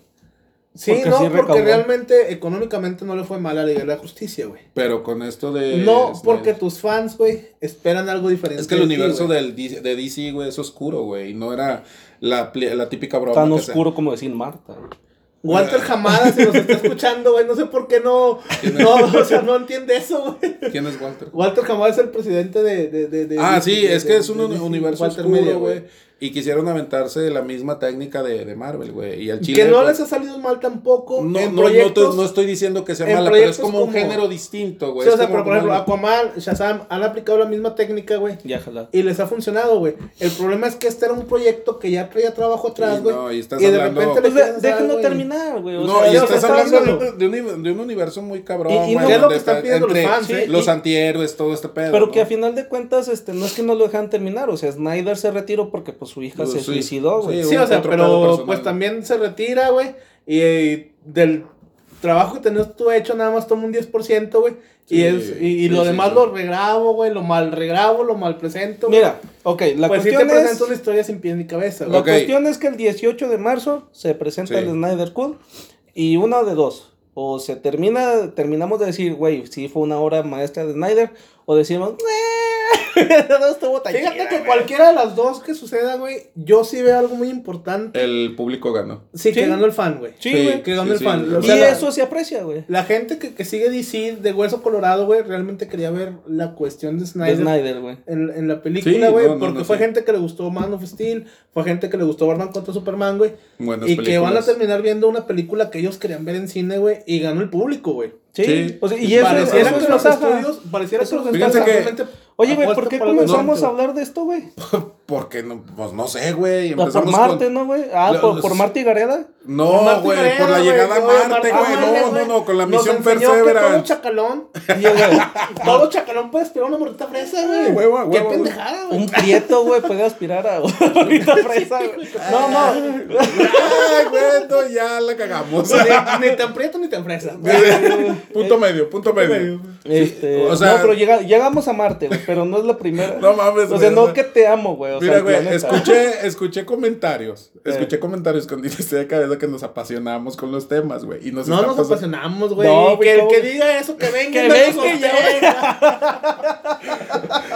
Sí, Porque no, sí porque realmente económicamente no le fue mal a la Liga de la Justicia, güey. Pero con esto de. No, Snyder- porque tus fans, güey, esperan algo diferente. Es que el de universo del DC de DC, güey, es oscuro, güey. Y no era la, la típica broma. Tan oscuro como decir Marta. güey. Walter Hamada, si nos está escuchando, güey, no sé por qué no, no, o sea, no entiende eso, güey. ¿Quién es Walter? Walter Hamada es el presidente de... de, de, de- Ah, sí, de- es que es un universo Walter oscuro, güey. Y quisieron aventarse la misma técnica de, de Marvel, güey. Y al chile. Que no pues, les ha salido mal tampoco no, en no, proyectos... no estoy diciendo que sea mala, pero es como un género distinto, güey. Sí, o sea, pero por ejemplo, como- Aquaman, Shazam han aplicado la misma técnica, güey. Ya, jala. Y les ha funcionado, güey. El problema es que este era un proyecto que ya traía trabajo atrás, Sí, güey. no, y estás de hablando- repente le Pues de- hacer déjenlo y- terminar, güey. No, sea, y estás está hablando hablando- de, de un, de un universo muy cabrón, Y- y no- es lo que están está- pidiendo los fans, ¿eh? Los Y- antihéroes, todo este pedo. Pero que a final de cuentas, este, no es que no lo dejan terminar, o sea, Snyder se retiró porque pues su hija Pues, se sí. suicidó, güey. Sí, o sea, pero personal. pues también se retira, güey. Y, del trabajo que tenías tú hecho, nada más toma un 10%, güey. Sí, y, es, y, y sí, lo sí, demás sí. lo regrabo, güey. Lo mal regrabo, lo mal presento. güey. Mira, ok, la pues sí te cuestión es... presento una historia sin pies ni cabeza, La cuestión es que el 18 de marzo se presenta Sí. el Snyder Cut y una de dos. O se termina, terminamos de decir, güey, sí fue una obra maestra de Snyder, o decimos, "Eh, no estuvo tan Fíjate chida, que güey". cualquiera de las dos que suceda, güey, yo sí veo algo muy importante. El público ganó. Sí, que Sí. ganó el fan, güey. Sí, Sí. güey. Que ganó Sí, el sí. fan. O Y la- eso se aprecia, güey. La gente que, que sigue DC de Hueso Colorado, güey, realmente quería ver la cuestión de De Snyder, Snyder, güey. En, en la película, Sí, güey, no, no, porque no, fue sí. gente que le gustó Man of Steel, fue gente que le gustó Batman contra Superman, güey, Buenas y que van a terminar viendo una película que ellos querían ver en cine, güey, y ganó el público, güey. Sí. Sí. O sea, y eso, pareciera eso que los estudios, pareciera Eso que los estudios que- actualmente Oye, güey, ¿por qué comenzamos a hablar de esto, güey? Porque no, pues no sé, güey. Por Marte, con- ¿no, güey? Ah, Los- por, por Marte y Gareda. No, güey, por la llegada a Marte, güey. No, no, no, con la misión que todo Perseverance. chacalón, todo chacalón puede esperar una morrita fresa, güey. Qué pendejada, güey. un prieto, güey, puede aspirar a ahorita fresa, güey. No, no. Ay, güey, no, ya la cagamos. Ni, ni tan prieto ni tan fresa. punto medio, punto medio. Este, o sea- no, pero llega- llegamos a Marte, güey, pero no es la primera. No mames, O sea, no que te amo, güey. O Mira, el güey, escuché, escuché comentarios. Eh. Escuché comentarios con Dinastía de Cabeza que nos apasionamos con los temas, güey. Y nos No nos pasando- apasionamos, güey. No, güey, que, ¿cómo? que diga eso, que venga. Que venga ya.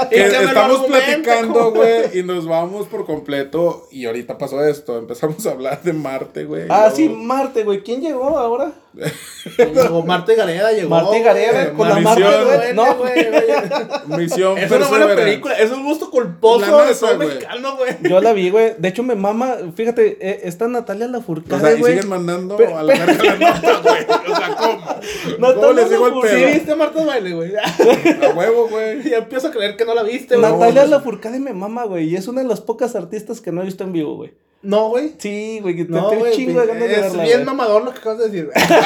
que estamos platicando, güey, y nos vamos por completo. Y ahorita pasó esto. Empezamos a hablar de Marte, güey. Ah, sí, Marte, güey. ¿Quién llegó ahora? Llegó Marta Gareda llegó. Marta Gareda güey. con la Misión. Marte, güey. No, güey, güey. Misión Es una buena película, es un gusto culposo La de neta, todo güey. mexicano, güey. Yo la vi, güey. De hecho, me mama. Fíjate, eh, está Natalia O Lafourcade, sea, y güey. siguen mandando Pero- a la verga la nota, güey. O sea, ¿cómo? ¿Cómo Natalia les digo el Lafourcade. Sí, pedo? viste Marta Baile, güey. A huevo, güey. Ya empiezo a creer que no la viste, güey. Natalia Lafourcade me mama, güey. Y es una de las pocas artistas que no he visto en vivo, güey. No, güey. Sí, güey. Que te No, güey. chingo de ganas de Es verla, bien güey. mamador lo que acabas de decir, güey.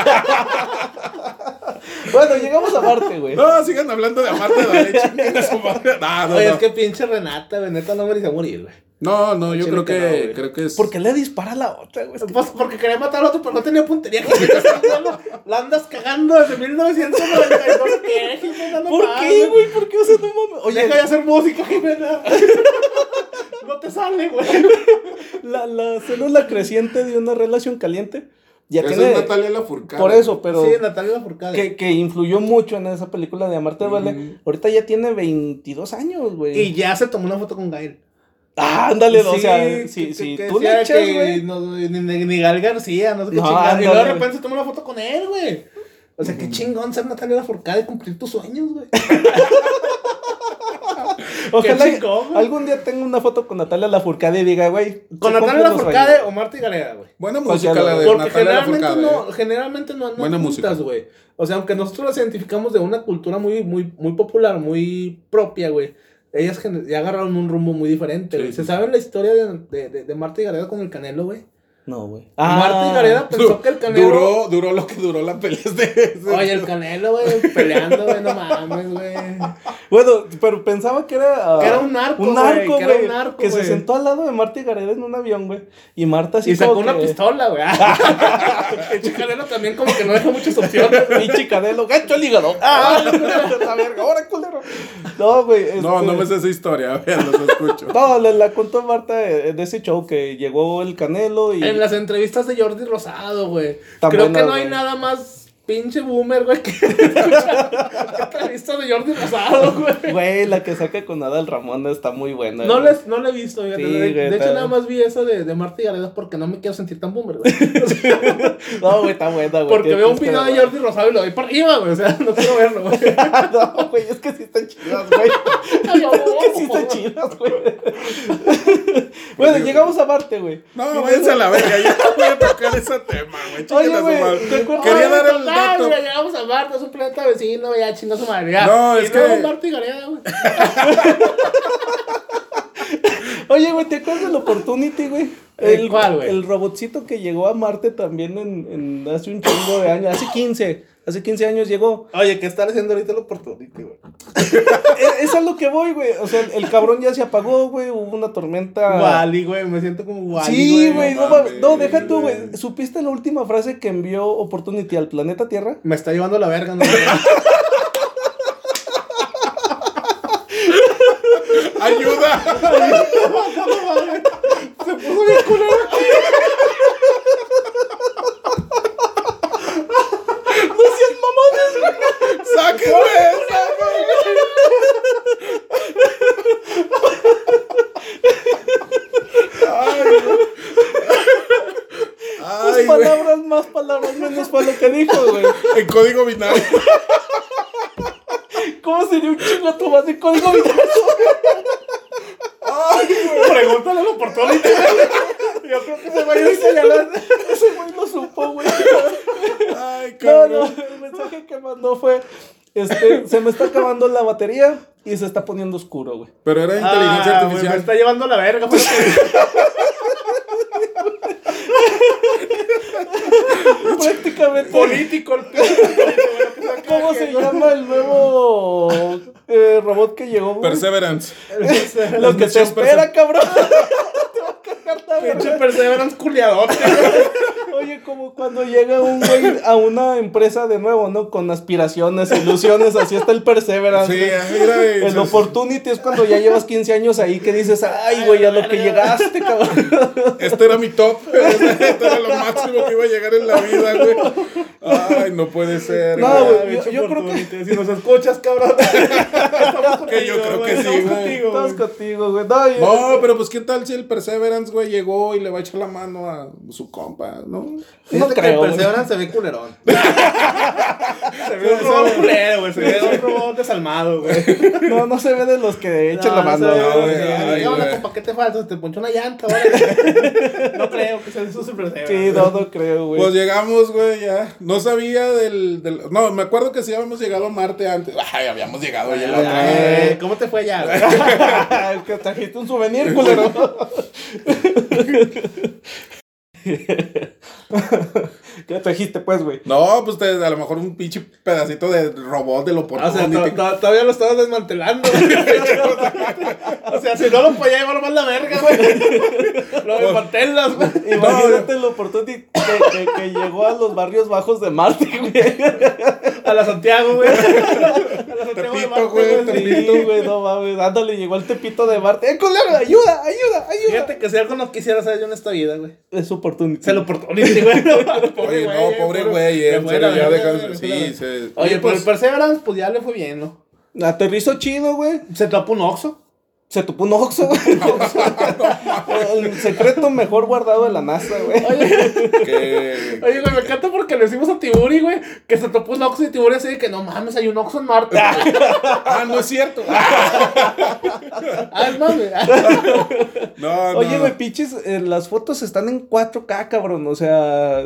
Bueno, llegamos a Marte, güey. No, sigan hablando de su madre. No, no, Oye, no. es que pinche Renata, güey. Neta no merecía morir, güey. No, no, yo creo que no, que, creo que es. ¿Por qué le dispara a la otra, güey? Es que- Pues porque quería matar al otro, pero no tenía puntería. La- La andas cagando desde 1992. ¿Qué, Jimena? No ¿Por mames. qué, güey? ¿Por qué? O sea, no mames. Oye, Deja de hacer música, Jimena. No te sale, güey. la, la célula creciente de una relación caliente ya tiene. es Natalia Lafourcade. Por eso, pero. Sí, Natalia Lafourcade. que, que influyó mucho en esa película de Amarte. Ujú. Ahorita ya tiene 22 años, güey. Y ya se tomó una foto con Gael. Ah, ándale, o Sí, sea, que- si, que- si que tú le echas, güey. no- ni, ni, Gal García, no sé qué No, chingada. Y luego de repente se tomó una foto con él, güey. O sea, qué chingón ser Natalia Lafourcade y cumplir tus sueños, güey. Ojalá Qué chingón, algún día tenga una foto con Natalia Lafourcade y diga, güey. Con Natalia Lafourcade o Marta y Gareda, güey. Buena música la de Porque Natalia generalmente no, generalmente no andan Buena juntas, música. güey. O sea, aunque nosotros las identificamos de una cultura muy, muy, muy popular, muy propia, güey. Ellas ya agarraron un rumbo muy diferente, güey. sí, ¿Se sí. sabe la historia de, de, de, de Marta y Gareda con el Canelo, güey? No, güey. Marta y Gareda pensó que el Canelo... Duró, duró lo que duró la pelea de. Oye, el Canelo, güey, peleando, güey, no mames, güey. Bueno, pero pensaba que era. ah, Que era un narco, Un güey, narco, que era güey. narco, que se sentó al lado de Marta y Gareda en un avión, güey. Y Marta así Y sacó una que- pistola, güey. El Canelo también como que no deja muchas opciones. Pinche Canelo, gancho el hígado. ¡Ah! la verga, ahora culero. No, güey. No, este- no me sé esa historia. A ver, los escucho. No, la, la contó Marta eh, de ese show que llegó el Canelo y. En las entrevistas de Jordi Rosado, güey. Creo que no hay güey. nada más pinche boomer, güey, que escuchar entrevistas de Jordi Rosado, güey. Güey, la que saca con Adal Ramón está muy buena. No, güey. les, no la he visto, fíjate. Sí, de, güey, de hecho, está- nada más vi eso de, de Marta y Gareda porque no me quiero sentir tan boomer, güey. No, güey, está buena, güey. Porque veo un video de. Jordi Rosado y lo doy para arriba, güey. O sea, no quiero verlo, güey. no, güey, es que sí están chidas, güey. Es que sí están chidas, güey. bueno, llegamos a Marte, güey. No, váyanse a la verga. Ya no voy a tocar ese tema, güey. Oye, güey, madre. ¿te acuerdas? Quería dar el dato. güey, llegamos a Marte, es un planeta vecino, ya chingó su madre. Ya. No, Y es luego que- Marta y Gareda, güey. Oye, güey, ¿te acuerdas del Opportunity, güey? ¿El cuál, güey? El robotcito que llegó a Marte también en, en hace un chingo de años. Hace 15. Hace 15 años llegó. Oye, ¿qué está haciendo ahorita el Opportunity, güey? Es, a lo que voy, güey. O sea, el, cabrón ya se apagó, güey. Hubo una tormenta. Wally, güey, me siento como Wally, Sí, güey, no, no, deja tú, güey. ¿Supiste la última frase que envió Opportunity al planeta Tierra? Me está llevando la verga, ¿no? ¡Ayuda! Se puso bien culero aquí. ¡No seas mamones, güey! ¡Sáquenme! ¡Sáquenme! Ay, güey. Más Ay, güey. palabras, más palabras menos fue lo que dijo, güey. En código binario. ¿Cómo sería un chingo tu base código binario? Pregúntale al Opportunity, güey. Yo creo que ese güey ahorita ya lo Ese güey lo supo, güey. Ay, No, cabrón. no, el mensaje que mandó fue, este, se me está acabando la batería y se está poniendo oscuro, güey. Pero era inteligencia Ah, güey, Me artificial. está llevando la verga, pues. Prácticamente, Político, el. ¿cómo se llama el nuevo eh, robot que llegó? Perseverance. Lo que te espera, cabrón. Pinche. Perseverance culiadote. Oye, como cuando llega un güey a una empresa de nuevo, ¿no? Con aspiraciones, ilusiones, así está el Perseverance. Sí, güey. mira. El Opportunity es cuando ya llevas 15 años ahí que dices, ay, güey, a lo que llegaste, cabrón. Este era mi top. Este era lo máximo que iba a llegar en la vida, güey. Ay, no puede ser. No, güey. Ah, yo- creo que- Si nos escuchas, cabrón. Estamos Que yo creo que sí, estamos güey. contigo, Estamos güey. contigo, güey. No, No, pero pues qué tal si el Perseverance, güey, llegó y le va a echar la mano a su compa, ¿no? Que creo, el güey. Perseverance se ve culerón. se ve un robot culero, güey. Se ve un robot desalmado, güey. no, no se ve de los que echan la No, mano. no, güey. ¿Qué te falta? Te ponchó una llanta, güey. No creo que sea eso su Perseverance. Sí, no, no creo, güey. Pues llegamos, güey, ya. No sabía del, del. No, me acuerdo que sí habíamos llegado a Marte antes. Ay, habíamos llegado ya la otra vez. ¿Cómo te fue ya? El que trajiste un souvenir, culero. ¿Qué trajiste, pues, güey? No, pues te- a lo mejor un pinche pedacito de robot del O sea, Opportunity. to- to- todavía lo estabas desmantelando. o sea, si no lo podía llevar más la verga, güey. Lo desmantelas, güey. Imagínate la oportunidad que, que, que llegó a los barrios bajos de Marte, güey. A la Santiago, güey. A la Santiago de Tepito, Marte, güey, güey. Tepito. Sí, güey, no mames. Ándale, llegó el tepito de Marte. ¡Eh, culero! ¡Ayuda, ayuda, ayuda! Fíjate que si algo no quisiera hacer yo en esta vida, güey. Es oportunidad. Se lo opportunity, güey. Oye, no, pobre güey, en serio, ya Sí, se. Oye, pero el pues. Perseverance, pues ya le fue bien, ¿no? Aterrizó chido, güey. Se tapó un oxo. Se topó un oxo, güey. El secreto mejor guardado de la NASA, güey. que- Oye, güey, me encanta porque le decimos a Tiburi, güey, que se topó un oxo y Tiburi así de que no mames, hay un oxo en Marte. Ah, no es cierto. Ah, güey. No, no. Oye, güey, pinches, eh, las fotos están en 4K, cabrón. O sea,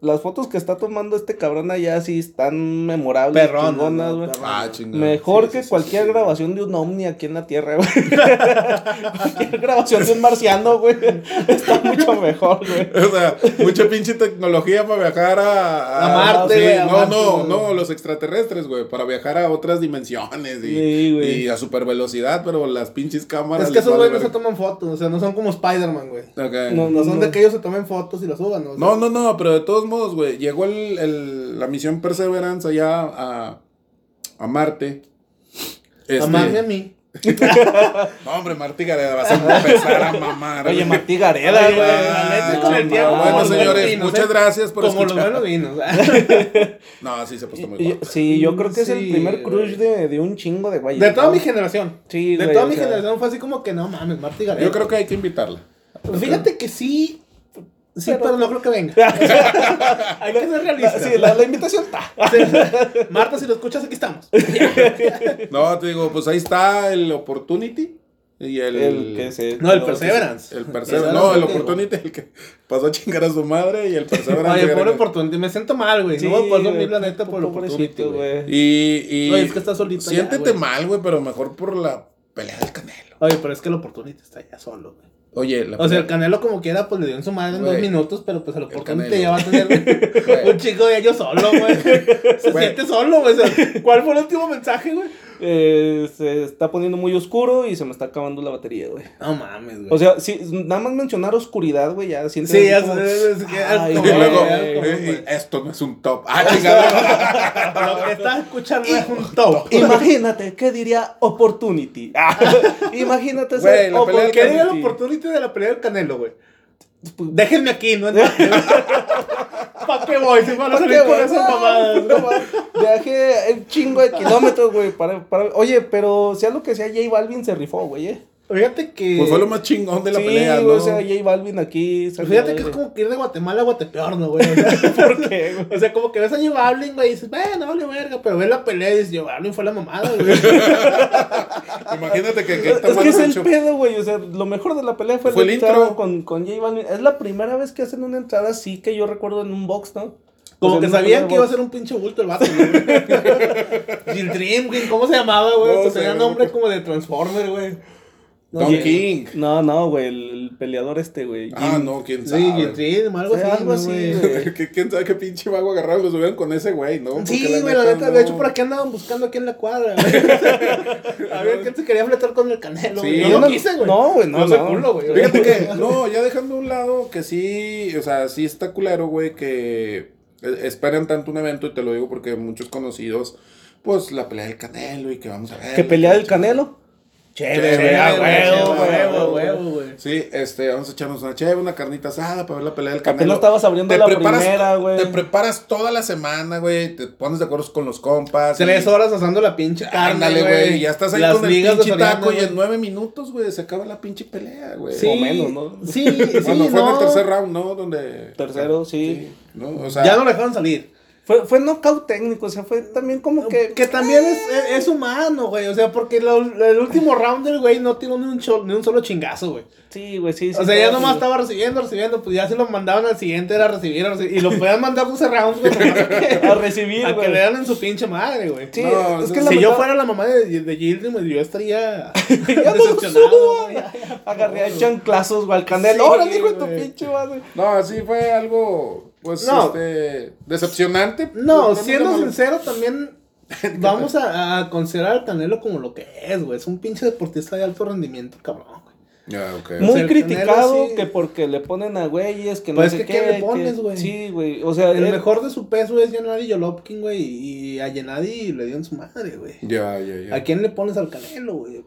las fotos que está tomando este cabrón allá sí están memorables, Perrón. Ah. Mejor Sí, que sí, cualquier sí. grabación de un ovni aquí en la Tierra, güey. cualquier grabación de un marciano, güey. Está mucho mejor, güey. O sea, mucha pinche tecnología para viajar a, A Marte, sí, güey, a no, Marte, no, no, los extraterrestres, güey, para viajar a otras dimensiones y, Sí, güey. y a super velocidad, pero las pinches cámaras. Es que esos vale güeyes no se toman fotos, o sea, no son como Spider-Man, güey. No, No son de que ellos se tomen fotos y las suban, ¿no? O sea, No, no, no, pero todos modos, güey, llegó el, el- la misión Perseverance allá a, a Marte. Este, A mami a mí. No, hombre, Martí Gareda, vas a empezar a mamar. Oye. Martí Gareda, güey. Bueno, los señores, vinos, muchas ¿eh? gracias por Como los escuchar. buenos vinos. No, sí se puesto muy guapo. Sí, yo creo que es el primer crush de, de un chingo de güeyes. De toda ¿no? mi generación. Sí, De güey, toda mi sea, generación fue así como que no mames, Marty Gareda. Yo creo que hay que invitarla. Fíjate que sí. Sí, Pero- pero, no creo que venga. Hay que ser realistas. Sí, la, la invitación está. Marta, si lo escuchas, aquí estamos. No, te digo, pues ahí está el Opportunity y el. El que se. No, el Perseverance. El Perseverance. era No, el. Opportunity, el que pasó a chingar a su madre y el Perseverance. Oye, pobre Opportunity. Me siento mal, güey. Sí, no voy a poder güey, dormir la neta por el Opportunity, güey. Y. y Oye, es que está solito ya, Siéntete güey. mal, güey, pero mejor por la pelea del Canelo. Oye, pero es que el Opportunity está ya solo, güey. Oye, la O sea, el Canelo como quiera, pues le dio en su madre en Güey. dos minutos, pero pues el Opportunity Canelo. ya va a tener un chico de ellos solo, güey. Se Güey. siente solo, güey. O sea, ¿Cuál fue el último mensaje, güey? Eh, se está poniendo muy oscuro y se me está acabando la batería, güey. No mames, güey. O sea, si nada más mencionar oscuridad, güey, ya sientes. sí, así es, como- es, es que Ay, es Y luego, eh, eh, esto no es un top. Ah, chingada. Lo que estás escuchando es un top. Imagínate, ¿qué diría Opportunity? Imagínate ser la de ¿Qué diría el Opportunity. Opportunity de la pelea del Canelo, güey? Déjenme aquí, ¿no? ¿Para qué voy? Si van a ¿Para salir con esas mamadas. No. Viajé un chingo de kilómetros, güey. Para, para... Oye, pero sea lo que sea, J Balvin se rifó, güey. ¿eh? Fíjate que. Pues fue lo más chingón de la sí, pelea, güey, ¿no? o sea, J Balvin aquí. salió Fíjate que es como que ir de Guatemala a Guatepeor, ¿no, güey? O sea, ¿Por qué, güey? o sea, como que ves a J Balvin, güey, y dices, bueno, vale verga, pero ves la pelea y dices, J Balvin fue la mamada, güey. Imagínate que, que Es que es el pedo, güey. O sea, lo mejor de la pelea fue, Fue el intro. con, con J Balvin. Es la primera vez que hacen una entrada así que yo recuerdo en un box, ¿no? Como O sea, que sabían que iba a ser un pinche bulto el vato, ¿no? Gil Dream, güey, ¿cómo se llamaba, güey? No Hasta sé, tenía güey. nombre como de Transformer, güey. No, Don. King. No, no, güey. El, el peleador este, güey. Ah, Jim- no, quién sabe. Algo Sí, así, algo así, güey. Que ¿Quién sabe qué pinche vago agarraron? Lo subieron con ese güey, ¿no? Sí, güey, la neta, no. de hecho por aquí andaban buscando aquí en la cuadra, güey. A ver quién se quería fletar con el canelo, Sí, güey. no no- quise, güey. no, güey, no, culo, güey. Fíjate que, no, ya dejando a un lado que sí, o sea, sí está culero, güey, que eh, esperan tanto un evento, y te lo digo porque muchos conocidos, pues la pelea del Canelo y que vamos a ver. Que pelea del Canelo. Chévere, Chévere, a güey, huevo, chévere, huevo, huevo, güey. Sí, este, vamos a echarnos una chévere, una carnita asada para ver la pelea del Canelo. estabas abriendo la primera, güey. Te preparas toda la semana, güey. Te pones de acuerdo con los compas. Tres y- horas asando la pinche carne, Ándale, güey. y Ya estás ahí Las con el ligas de pinche taco y en nueve minutos, güey, se acaba la pinche pelea, güey. Sí, O menos, ¿no? Sí, sí, Bueno, fue en no. el tercer round, ¿no? Donde. Tercero, sí. ¿no? O sea, Ya no dejaron salir. Fue, fue knockout técnico, o sea, fue también como que... Que también es, es, es humano, güey. O sea, porque lo- el último round del güey no tiró ni un, cho- ni un solo chingazo, güey. Sí, güey, sí, sí. O sea, ya nomás estaba recibiendo, recibiendo. Pues ya se lo mandaban al siguiente, era recibir, a recibir. Y lo podían mandar 12 rounds, güey. a recibir, A que güey. le dan en su pinche madre, güey. Sí, No, es que si yo fuera la mamá de, de Gildrim, yo estaría Ya no decepcionado. subo, güey. Agarré a chanclazos, güey, al canelo. Sí, Órale, hijo de tu pinche madre. No, sí fue algo, pues, No. este, decepcionante. No, Pues, siendo malo. sincero, también vamos a, a considerar al Canelo como lo que es, güey. Es un pinche deportista de alto rendimiento, cabrón, güey. Ya, ok. O Muy sea, criticado Canelo sí- que porque le ponen a güeyes que no Pues sé es que qué. ¿qué le pones, que- güey? Sí, güey. O sea, El él- mejor de su peso es Gennady Golovkin, güey. Y a Gennady le dio en su madre, güey. Ya, ya, ya. ¿A quién le pones al Canelo, güey?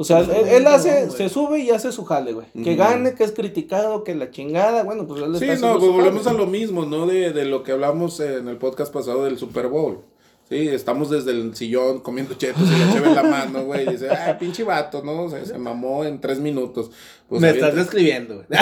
O sea, él, hace, se sube y hace su jale, güey. Que gane, que es criticado, que la chingada, bueno, pues él Sí, está no, pues volvemos a lo mismo, ¿no? De, de lo que hablamos en el podcast pasado del Super Bowl. Sí, estamos desde el sillón comiendo chetos y la cheve en la mano, güey. Y dice, ah, pinche vato, ¿no? O sea, se mamó en tres minutos. Pues Me estás describiendo, güey.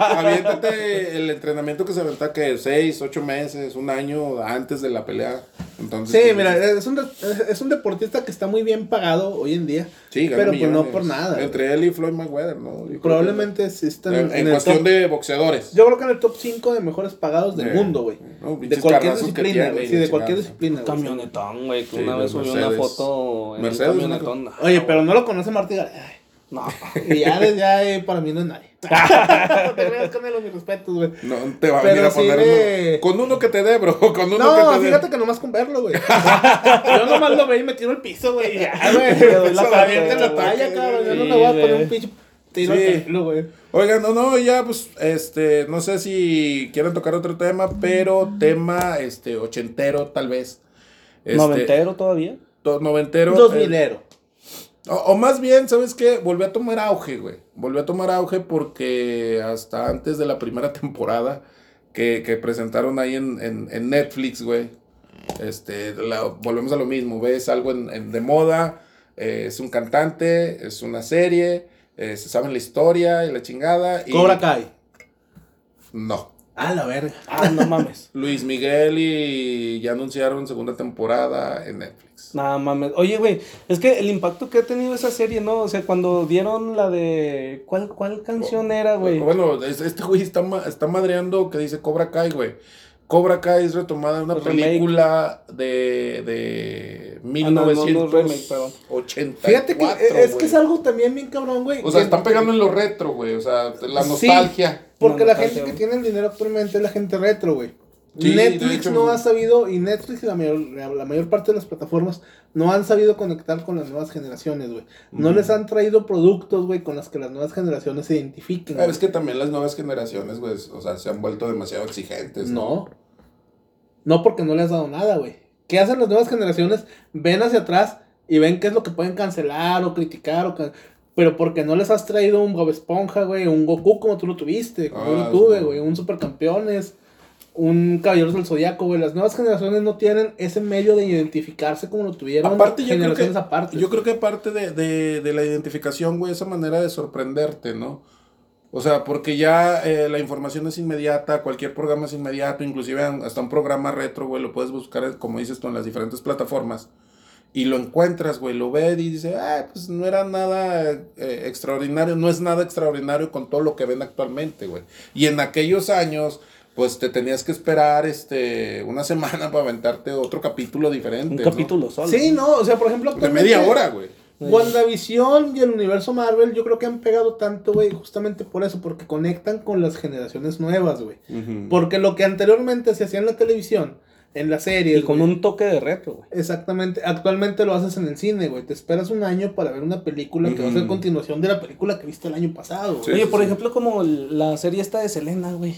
Aviéntate el entrenamiento que se aventa que seis, ocho meses, un año antes de la pelea. Entonces, Sí, pues, mira, es un, es un deportista que está muy bien pagado hoy en día. sí, pero pues no por nada. Entre él y Floyd Mayweather, ¿no? Yo Probablemente sí están en, en, en cuestión top- de boxeadores. Yo creo que en el top 5 de mejores pagados del Eh, mundo, güey. no, De cualquier disciplina, tiene güey. Sí, de cualquier disciplina. güey. Camionetón, güey, que Sí, una vez subió una foto en Mercedes, un camionetón. Oye, pero no lo conoce Martí Gareda. No. Y ya, ya eh, para mí no es nadie. No te creas con él, mis respetos, güey. No te va a venir a sí poner uno. Con uno que te dé, bro. Con uno No, que te fíjate que nomás con verlo, güey. Yo nomás lo veo y me tiro al piso, güey. Ya, güey. Le doy la talla, cabrón. Yo no le voy a poner un pinche tiro Sí. pelo, güey. Oigan, no, no, ya, pues, este, no sé si quieren tocar otro tema, pero tema, este, ochentero, tal vez. Este, ¿Noventero todavía? to- Noventero. Dos eh, milero. O, o más bien, ¿sabes qué? Volvió a tomar auge, güey. Volvió a tomar auge porque hasta antes de la primera temporada que, que presentaron ahí en, en, en Netflix, güey. Este, la- volvemos a lo mismo, ves algo en, en- de moda, eh, es un cantante, es una serie, eh, se sabe la historia y la chingada. Y Cobra Kai. No. Ah, la verga. Ah, no mames. Luis Miguel y ya anunciaron segunda temporada en Netflix. Nada mames. Oye, güey, es que el impacto que ha tenido esa serie, ¿no? O sea, cuando dieron la de. ¿Cuál, cuál canción era, güey? Bueno, es- este güey está, está madreando que dice Cobra Kai, güey. Cobra Kai es retomada de una Remake. película de, de Ah, no, no, no, remake, perdón. 1984. Fíjate que es que es algo también bien cabrón, güey. O sea, están pegando en lo retro, güey. O sea, la Sí. nostalgia. Porque No, la gente que tiene el dinero actualmente es la gente retro, güey. Sí, Netflix hecho, no ha sabido, y Netflix y la mayor, la, mayor parte de las plataformas no han sabido conectar con las nuevas generaciones, güey. No les han traído productos, güey, con las que las nuevas generaciones se identifiquen. Pero es que también las nuevas generaciones, güey, o sea, se han vuelto demasiado exigentes. No. No porque no le has dado nada, güey. ¿Qué hacen las nuevas generaciones? Ven hacia atrás y ven qué es lo que pueden cancelar o criticar o... can- Pero porque no les has traído un Bob Esponja, güey, un Goku como tú lo tuviste, como yo Ah, lo tuve, sí. güey, un Supercampeones, un Caballeros del Zodiaco, güey. Las nuevas generaciones no tienen ese medio de identificarse como lo tuvieron Aparte, yo creo generaciones que, aparte. yo creo que aparte de, de, de la identificación, güey, esa manera de sorprenderte, ¿no? O sea, porque ya eh, la información es inmediata, cualquier programa es inmediato, inclusive hasta un programa retro, güey, lo puedes buscar, como dices tú, en las diferentes plataformas. Y lo encuentras, güey, lo ves y dices, ah, pues no era nada eh, extraordinario, no es nada extraordinario con todo lo que ven actualmente, güey. Y en aquellos años, pues te tenías que esperar este una semana para aventarte otro capítulo diferente. Un ¿no? capítulo solo. Sí, no, o sea, por ejemplo... De media hora, güey. WandaVision y el universo Marvel yo creo que han pegado tanto, güey, justamente por eso, porque conectan con las generaciones nuevas, güey. Porque lo que anteriormente se hacía en la televisión, en las series... Y con un toque de retro, güey. Exactamente, actualmente lo haces en el cine, güey. Te esperas un año para ver una película que va a ser continuación de la película que viste el año pasado. Sí, Oye, sí, por sí. ejemplo, como la serie esta de Selena, güey.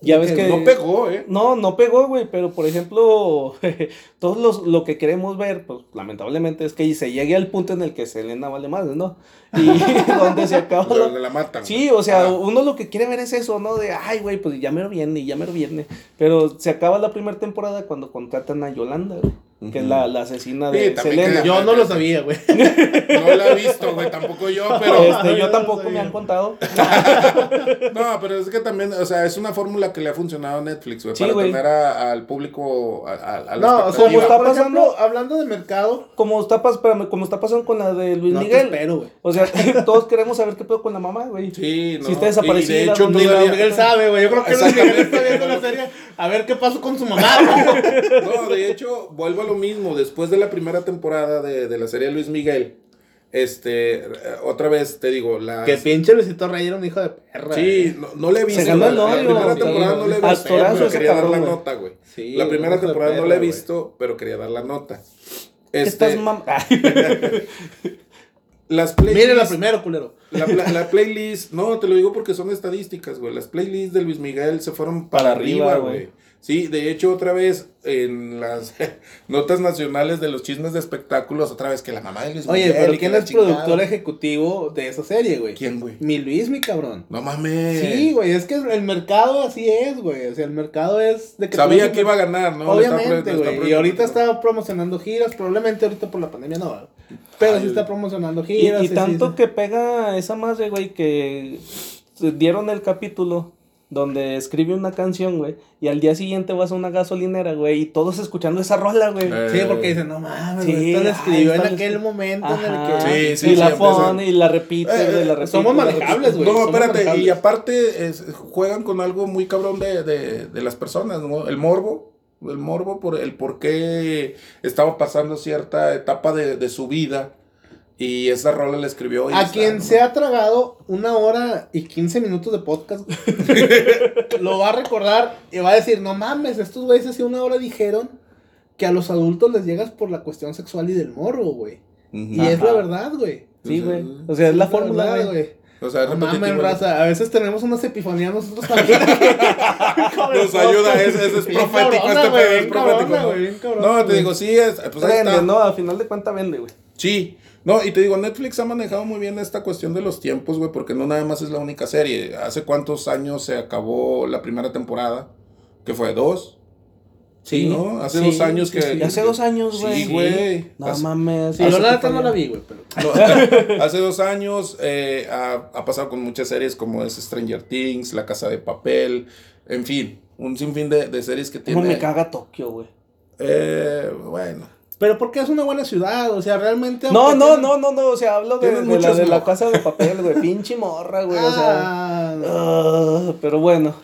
Ya ves que... No pegó, ¿eh? No, no pegó, güey, pero por ejemplo, todos los, lo que queremos ver, pues lamentablemente es que se llegue al punto en el que Selena vale más, ¿no? Y donde se acaba Donde la... la matan. Sí, o sea, Ah. uno lo que quiere ver es eso, ¿no? De, ay, güey, pues ya me lo viene, ya me lo viene. Pero se acaba la primera temporada cuando contratan a Yolanda, güey, que es la, la asesina de Sí, también Selena. Yo no lo sabía, güey. No la he visto, güey, tampoco yo, pero... Este, yo tampoco no me han contado. No, pero es que también, o sea, es una fórmula que le ha funcionado a Netflix, güey, Sí, para güey. tener a- al público, a, a- No, o sea, Como está por pasando- ejemplo, hablando de mercado, Como está, pas- espérame, como está pasando con la de Luis no te Miguel. espero, güey. O sea, todos queremos saber qué pedo con la mamá, güey. Sí, no. Si está desaparecida, Y de hecho, ¿dónde Ni la- Luis. Miguel sabe, güey. Yo creo que Luis Miguel está viendo la serie a ver qué pasó con su mamá. No, de hecho, vuelvo a lo mismo. Después de la primera temporada de, de la serie Luis Miguel, este, eh, otra vez te digo, la... Que pinche Luisito Rey era un hijo de perra. Sí, eh. no, no le he visto. Se ganó el la- odio, La primera sí, temporada no le he visto, pero quería dar la nota, güey. Sí, la primera temporada no la he visto, pero quería dar la nota. ¿Qué Este, estás mam- las playlists... Mire la culero. La, la playlist, no, te lo digo porque son estadísticas, güey. Las playlists de Luis Miguel se fueron para, Para arriba, güey. Sí, de hecho, otra vez en las notas nacionales de los chismes de espectáculos, otra vez que la mamá de Luis Oye, Miguel. pero y que ¿quién es productor ejecutivo de esa serie, güey? ¿Quién, güey? Mi Luis, mi cabrón. No mames. Sí, güey, es que el mercado así es, güey. O sea, el mercado es de que Sabía que iba a ganar, ¿no? Obviamente, güey. Y ahorita está promocionando giras, probablemente ahorita por la pandemia no, güey. pero Ay, sí está promocionando Y, giras. y tanto sí, sí. que pega esa madre, güey, que dieron el capítulo donde escribe una canción, güey, y al día siguiente vas a una gasolinera, güey, y todos escuchando esa rola, güey. Eh, Sí, porque dicen, no mames, Sí, güey, esta la escribió ay, en aquel momento Ajá. en el que... Sí, sí, y la pone y la repite, Eh, güey, la eh, repite. somos manejables, güey. No, somos espérate, y aparte es- juegan con algo muy cabrón de, de, de las personas, ¿no? El morbo, el morbo por el por qué estaba pasando cierta etapa de, de su vida y esa rola la escribió. y A está, quien ¿no? se ha tragado una hora y 15 minutos de podcast, lo va a recordar y va a decir, no mames, estos güeyes hace una hora dijeron que a los adultos les llegas por la cuestión sexual y del morro, güey. Y es la verdad, güey. Sí, güey. O sea, es la fórmula, güey. O sea, es No repetitivo, mames, ¿no? raza. A veces tenemos unas epifanías nosotros también. Nos ayuda, es Bien profético, cabrona, este güey, pedo es profético. cabrona, ¿no? cabrona, te digo, sí, es, pues ahí Vende, está. ¿no? A final de cuentas vende, güey. Sí. No, y te digo, Netflix ha manejado muy bien esta cuestión de los tiempos, güey, porque no nada más es la única serie. ¿Hace cuántos años se acabó la primera temporada? ¿Qué fue? ¿Dos? Sí, ¿no? Hace sí, dos años que... sí. Hace dos años, güey. Sí, güey. No Hace- mames. Sí, hace la que no la vi, güey, pero... No, hace dos años eh, ha, ha pasado con muchas series como es Stranger Things, La Casa de Papel, en fin, un sinfín de, de series que ¿Cómo tiene. me caga Tokio, güey? Eh, bueno. Pero porque es una buena ciudad, o sea, realmente... No, no, no, no, no, o sea, hablo de, la, de la casa de papel, güey, pinche morra, güey, o sea. Ah, ah, pero bueno.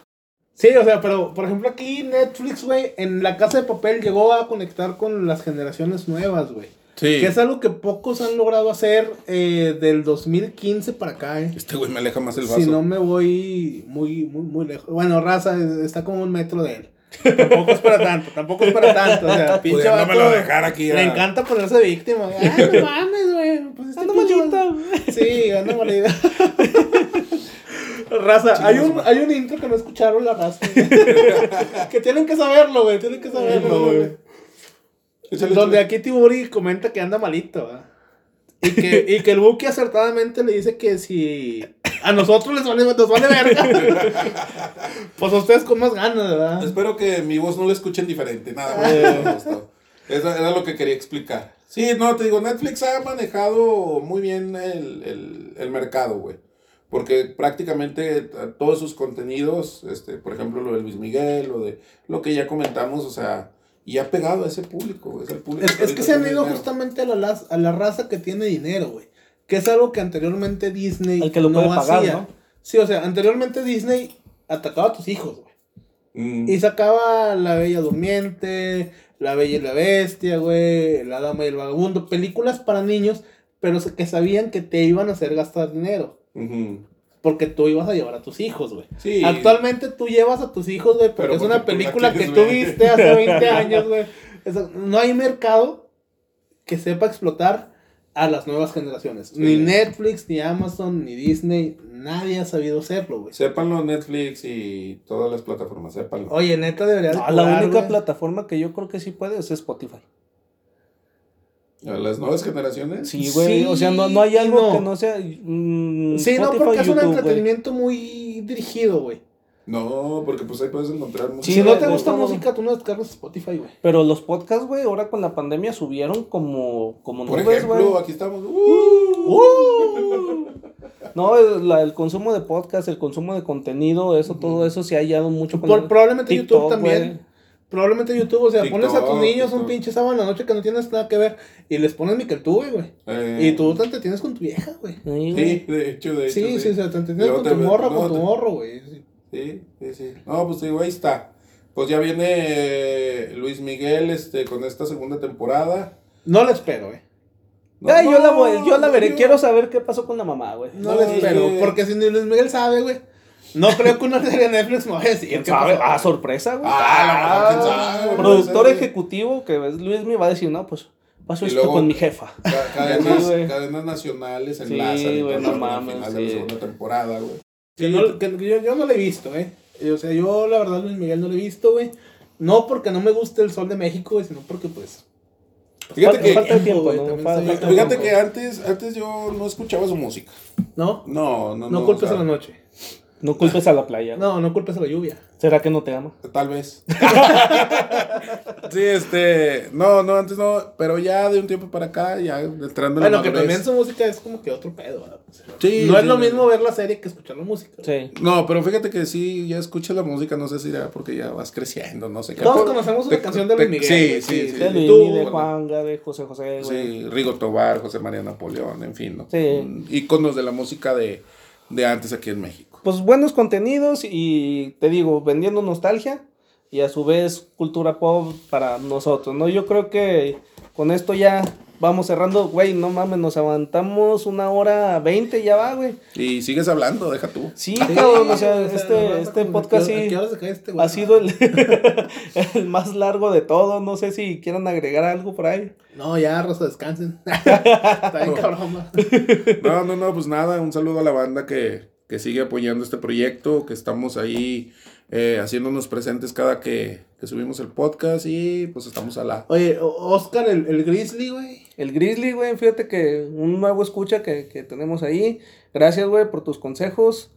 Sí, o sea, pero por ejemplo aquí Netflix, güey, en la casa de papel llegó a conectar con las generaciones nuevas, güey. Sí. Que es algo que pocos han logrado hacer eh, del 2015 para acá, eh. Este güey me aleja más el vaso. Si no me voy muy, muy, muy lejos. Bueno, raza, está como un metro de él. Tampoco es para tanto, tampoco es para tanto. O sea, pinche vato, dejar aquí. Le encanta ponerse víctima. güey. Ay, no mames, güey. Pues este Ando güey. Sí, anda malita. Raza, hay un, hay un intro que no escucharon la raza. que tienen que saberlo, güey. Tienen que saberlo, güey. Donde aquí Tiburi comenta que anda malito, ¿verdad? Y que, y que el Buki acertadamente le dice que si a nosotros les vale, nos vale verga, pues a ustedes con más ganas, ¿verdad? Espero que mi voz no la escuchen diferente, nada más. Eh. Eso era lo que quería explicar. Sí, no, te digo, Netflix ha manejado muy bien el, el, el mercado, güey. Porque prácticamente todos sus contenidos, este, por ejemplo, lo de Luis Miguel, lo de lo que ya comentamos, o sea, y ha pegado a ese público, güey. Es, el público Es, es que se han ido justamente a la, a la raza que tiene dinero, güey. Que es algo que anteriormente Disney El que lo puede pagar, ¿no? Sí, o sea, anteriormente Disney atacaba a tus hijos, güey. Mm. Y sacaba La Bella Durmiente, La Bella y la Bestia, güey, La Dama y el Vagabundo, películas para niños, pero que sabían que te iban a hacer gastar dinero. Porque tú ibas a llevar a tus hijos, güey. Sí. Actualmente tú llevas a tus hijos, güey, porque Pero es porque una película que tú viste hace 20 años, güey. Eso- No hay mercado que sepa explotar a las nuevas generaciones. Ni Netflix, ni Amazon, ni Disney, nadie ha sabido hacerlo, güey. Sépanlo Netflix y todas las plataformas, sépanlo. Oye, neta debería de No, la única güey. plataforma que yo creo que sí puede es Spotify. A las nuevas generaciones. Sí, güey. Sí o sea, no, no hay algo no. que no sea. mm, Sí, no, porque es un güey. entretenimiento muy dirigido, güey. No, porque pues ahí puedes encontrar. Sí, si no te gusta música, tú no descargas Spotify, güey. Pero los podcasts, güey, ahora con la pandemia subieron como, como Por nubes, ejemplo, güey. aquí estamos. ¡Uh! No, el, la- el consumo de podcast, el consumo de contenido, eso, todo eso se ha hallado mucho con Por- el probablemente TikTok, YouTube también. güey. Probablemente YouTube, o sea, pones a tus TikTok, niños un pinche sábado en la noche que no tienes nada que ver y les pones Micheltube, güey. Eh, Y tú te entretienes con tu vieja, güey. Sí, güey. Sí, de hecho, de hecho. Sí, sí, o sea, te entretienes con tu ve- morra, luego con tu morro, güey. Sí. Sí, sí, sí. No, pues digo, ahí está. Pues ya viene eh, Luis Miguel este, con esta segunda temporada. No le espero, güey. No, Ay, yo la voy, yo la veré. yo- Quiero saber qué pasó con la mamá, güey. No, No, le espero. sí. Porque si ni Luis Miguel sabe, güey. No creo que una serie de Netflix me vaya a decir. Ah, sorpresa, güey. Ah, a lo mejor, quién sabe, Productor ser. ejecutivo que es Luis me va a decir, no, pues pasó esto luego- con mi jefa. Ca- Cadenas, Sí, cadenas nacionales Sí, enlazan y güey, no mames, final de sí. la segunda temporada, güey. Que no- que yo, yo no lo he visto, eh. Eh, O sea, yo la verdad Luis Miguel no lo he visto, güey. No porque no me guste el sol de México, güey, sino porque pues... Fíjate Falta- que, fíjate tiempo. que antes, antes yo no escuchaba su música. No, No, no, no. no, culpes o sea, a la noche. No culpes a la playa. No, no culpes a la lluvia. ¿Será que no te ama? Tal vez. sí, este. No, no, antes no. Pero ya de un tiempo para acá, ya entrando en la Bueno, que también su música es como que otro pedo. Sí, no es lo sí. mismo ver la serie que escuchar la música. Sí. No, pero fíjate que sí, ya escuchas la música, no sé si era porque ya vas creciendo, no sé qué. Todos conocemos una te- canción de Luis Miguel. Sí, sí, sí. De sí. Luis, Tú, de. Juanga, de José José, güey. Sí, Rigo Tobar, José María Napoleón, en fin, ¿no? Sí. Mm, Íconos de la música de, de antes aquí en México. Pues buenos contenidos y te digo, vendiendo nostalgia y a su vez cultura pop para nosotros, ¿no? Yo creo que con esto ya vamos cerrando, güey, no mames, nos aguantamos una hora veinte, ya va, güey. Y sigues hablando, deja tú. Sí, Sí, cabrón, o sea, este, este podcast ¿a qué- a sí qué hora se cae este ha sido el, el más largo de todos, no sé si quieran agregar algo por ahí. No, ya, Rosa, descansen. Está bien cabrón. No, no, no, pues nada, un saludo a la banda que, que sigue apoyando este proyecto, que estamos ahí eh, haciéndonos presentes cada que, que subimos el podcast y pues estamos a la... Oye, Oscar, el, el Grizzly, güey. El Grizzly, güey, fíjate que un nuevo escucha que, que tenemos ahí. Gracias, güey, por tus consejos.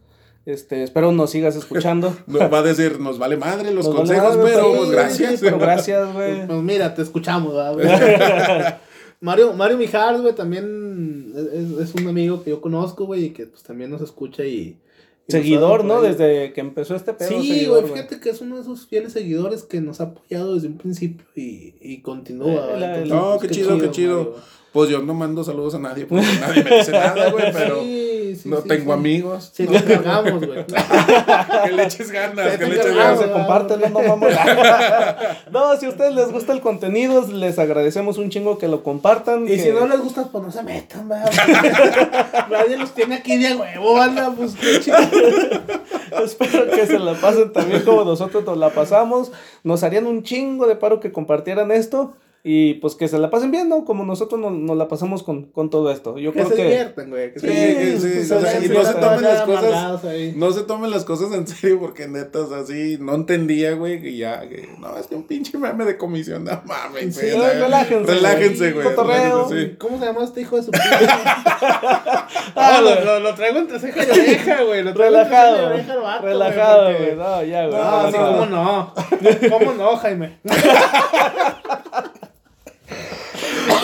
Este, espero nos sigas escuchando. Nos va a decir, nos vale madre los Nos vale consejos, madre, pero sí, pues sí, gracias. pero gracias, güey. Pues mira, te escuchamos, ¿verdad, güey? Mario, Mario Mijares, güey, también es, es un amigo que yo conozco, güey, y que pues también nos escucha y... Seguidor, ¿no? Desde que empezó este pedo. Sí, güey, fíjate que es uno de esos fieles seguidores que nos ha apoyado desde un principio y, y continúa. Eh, ¿verdad? la- Entonces, No, pues, qué chido, qué chido. Mario. Pues yo no mando saludos a nadie, porque nadie me dice nada, güey, pero Sí, sí, no sí, tengo sí. amigos. Sí, nos cargamos, güey. que le eches ganas, que le eches ganas. se comparten, no, no, mames. No, si a ustedes les gusta el contenido, les agradecemos un chingo que lo compartan. Y que- si no les gusta, pues no se metan, ¿verdad? Nadie los tiene aquí de huevo, banda, pues qué chido. Espero que se la pasen también como nosotros nos la pasamos. Nos harían un chingo de paro que compartieran esto. Y pues que se la pasen bien, ¿no? Como nosotros nos, nos la pasamos con, con todo esto. Yo Que creo se que. diviertan, güey. Que Sí, se sí, diviertan. o sea, Sí, y sí, no se sí, tomen sí, las sí, cosas-. No se tomen las cosas en serio porque neta, o sea, así no entendía, güey, que ya, que, no, es que un pinche meme de comisión, no mames, Sí, güey, ya. relájense, Relájense, güey. Cotorreo. sí. ¿Cómo se llama este hijo de su puta? Ah, lo, lo, lo traigo entre ceja y oreja, güey. Lo traigo entre ceja y Relajado. oreja vato, relajado, güey, porque- No, ya, güey. No, sí, relajado. cómo no. ¿Cómo no, Jaime?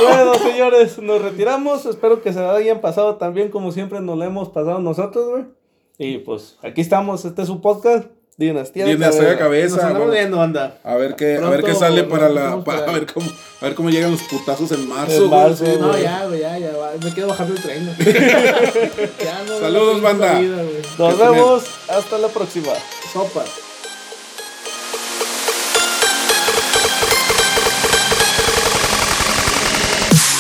Bueno, señores, nos retiramos. Espero que se la hayan pasado tan bien como siempre nos lo hemos pasado nosotros, güey. Y pues aquí estamos. Este es su podcast, Dinastía de Dinastía de Cabeza. Nos cabeza. güey. viendo, anda. A ver qué, a ver qué sale nos para la, para, a ver cómo, a ver cómo llegan los putazos en marzo. En marzo, güey. No, ya, güey, ya, ya. va. Me quiero bajar del tren. Ya no, Saludos, banda. Nos Que vemos. Hasta la próxima. Sopas.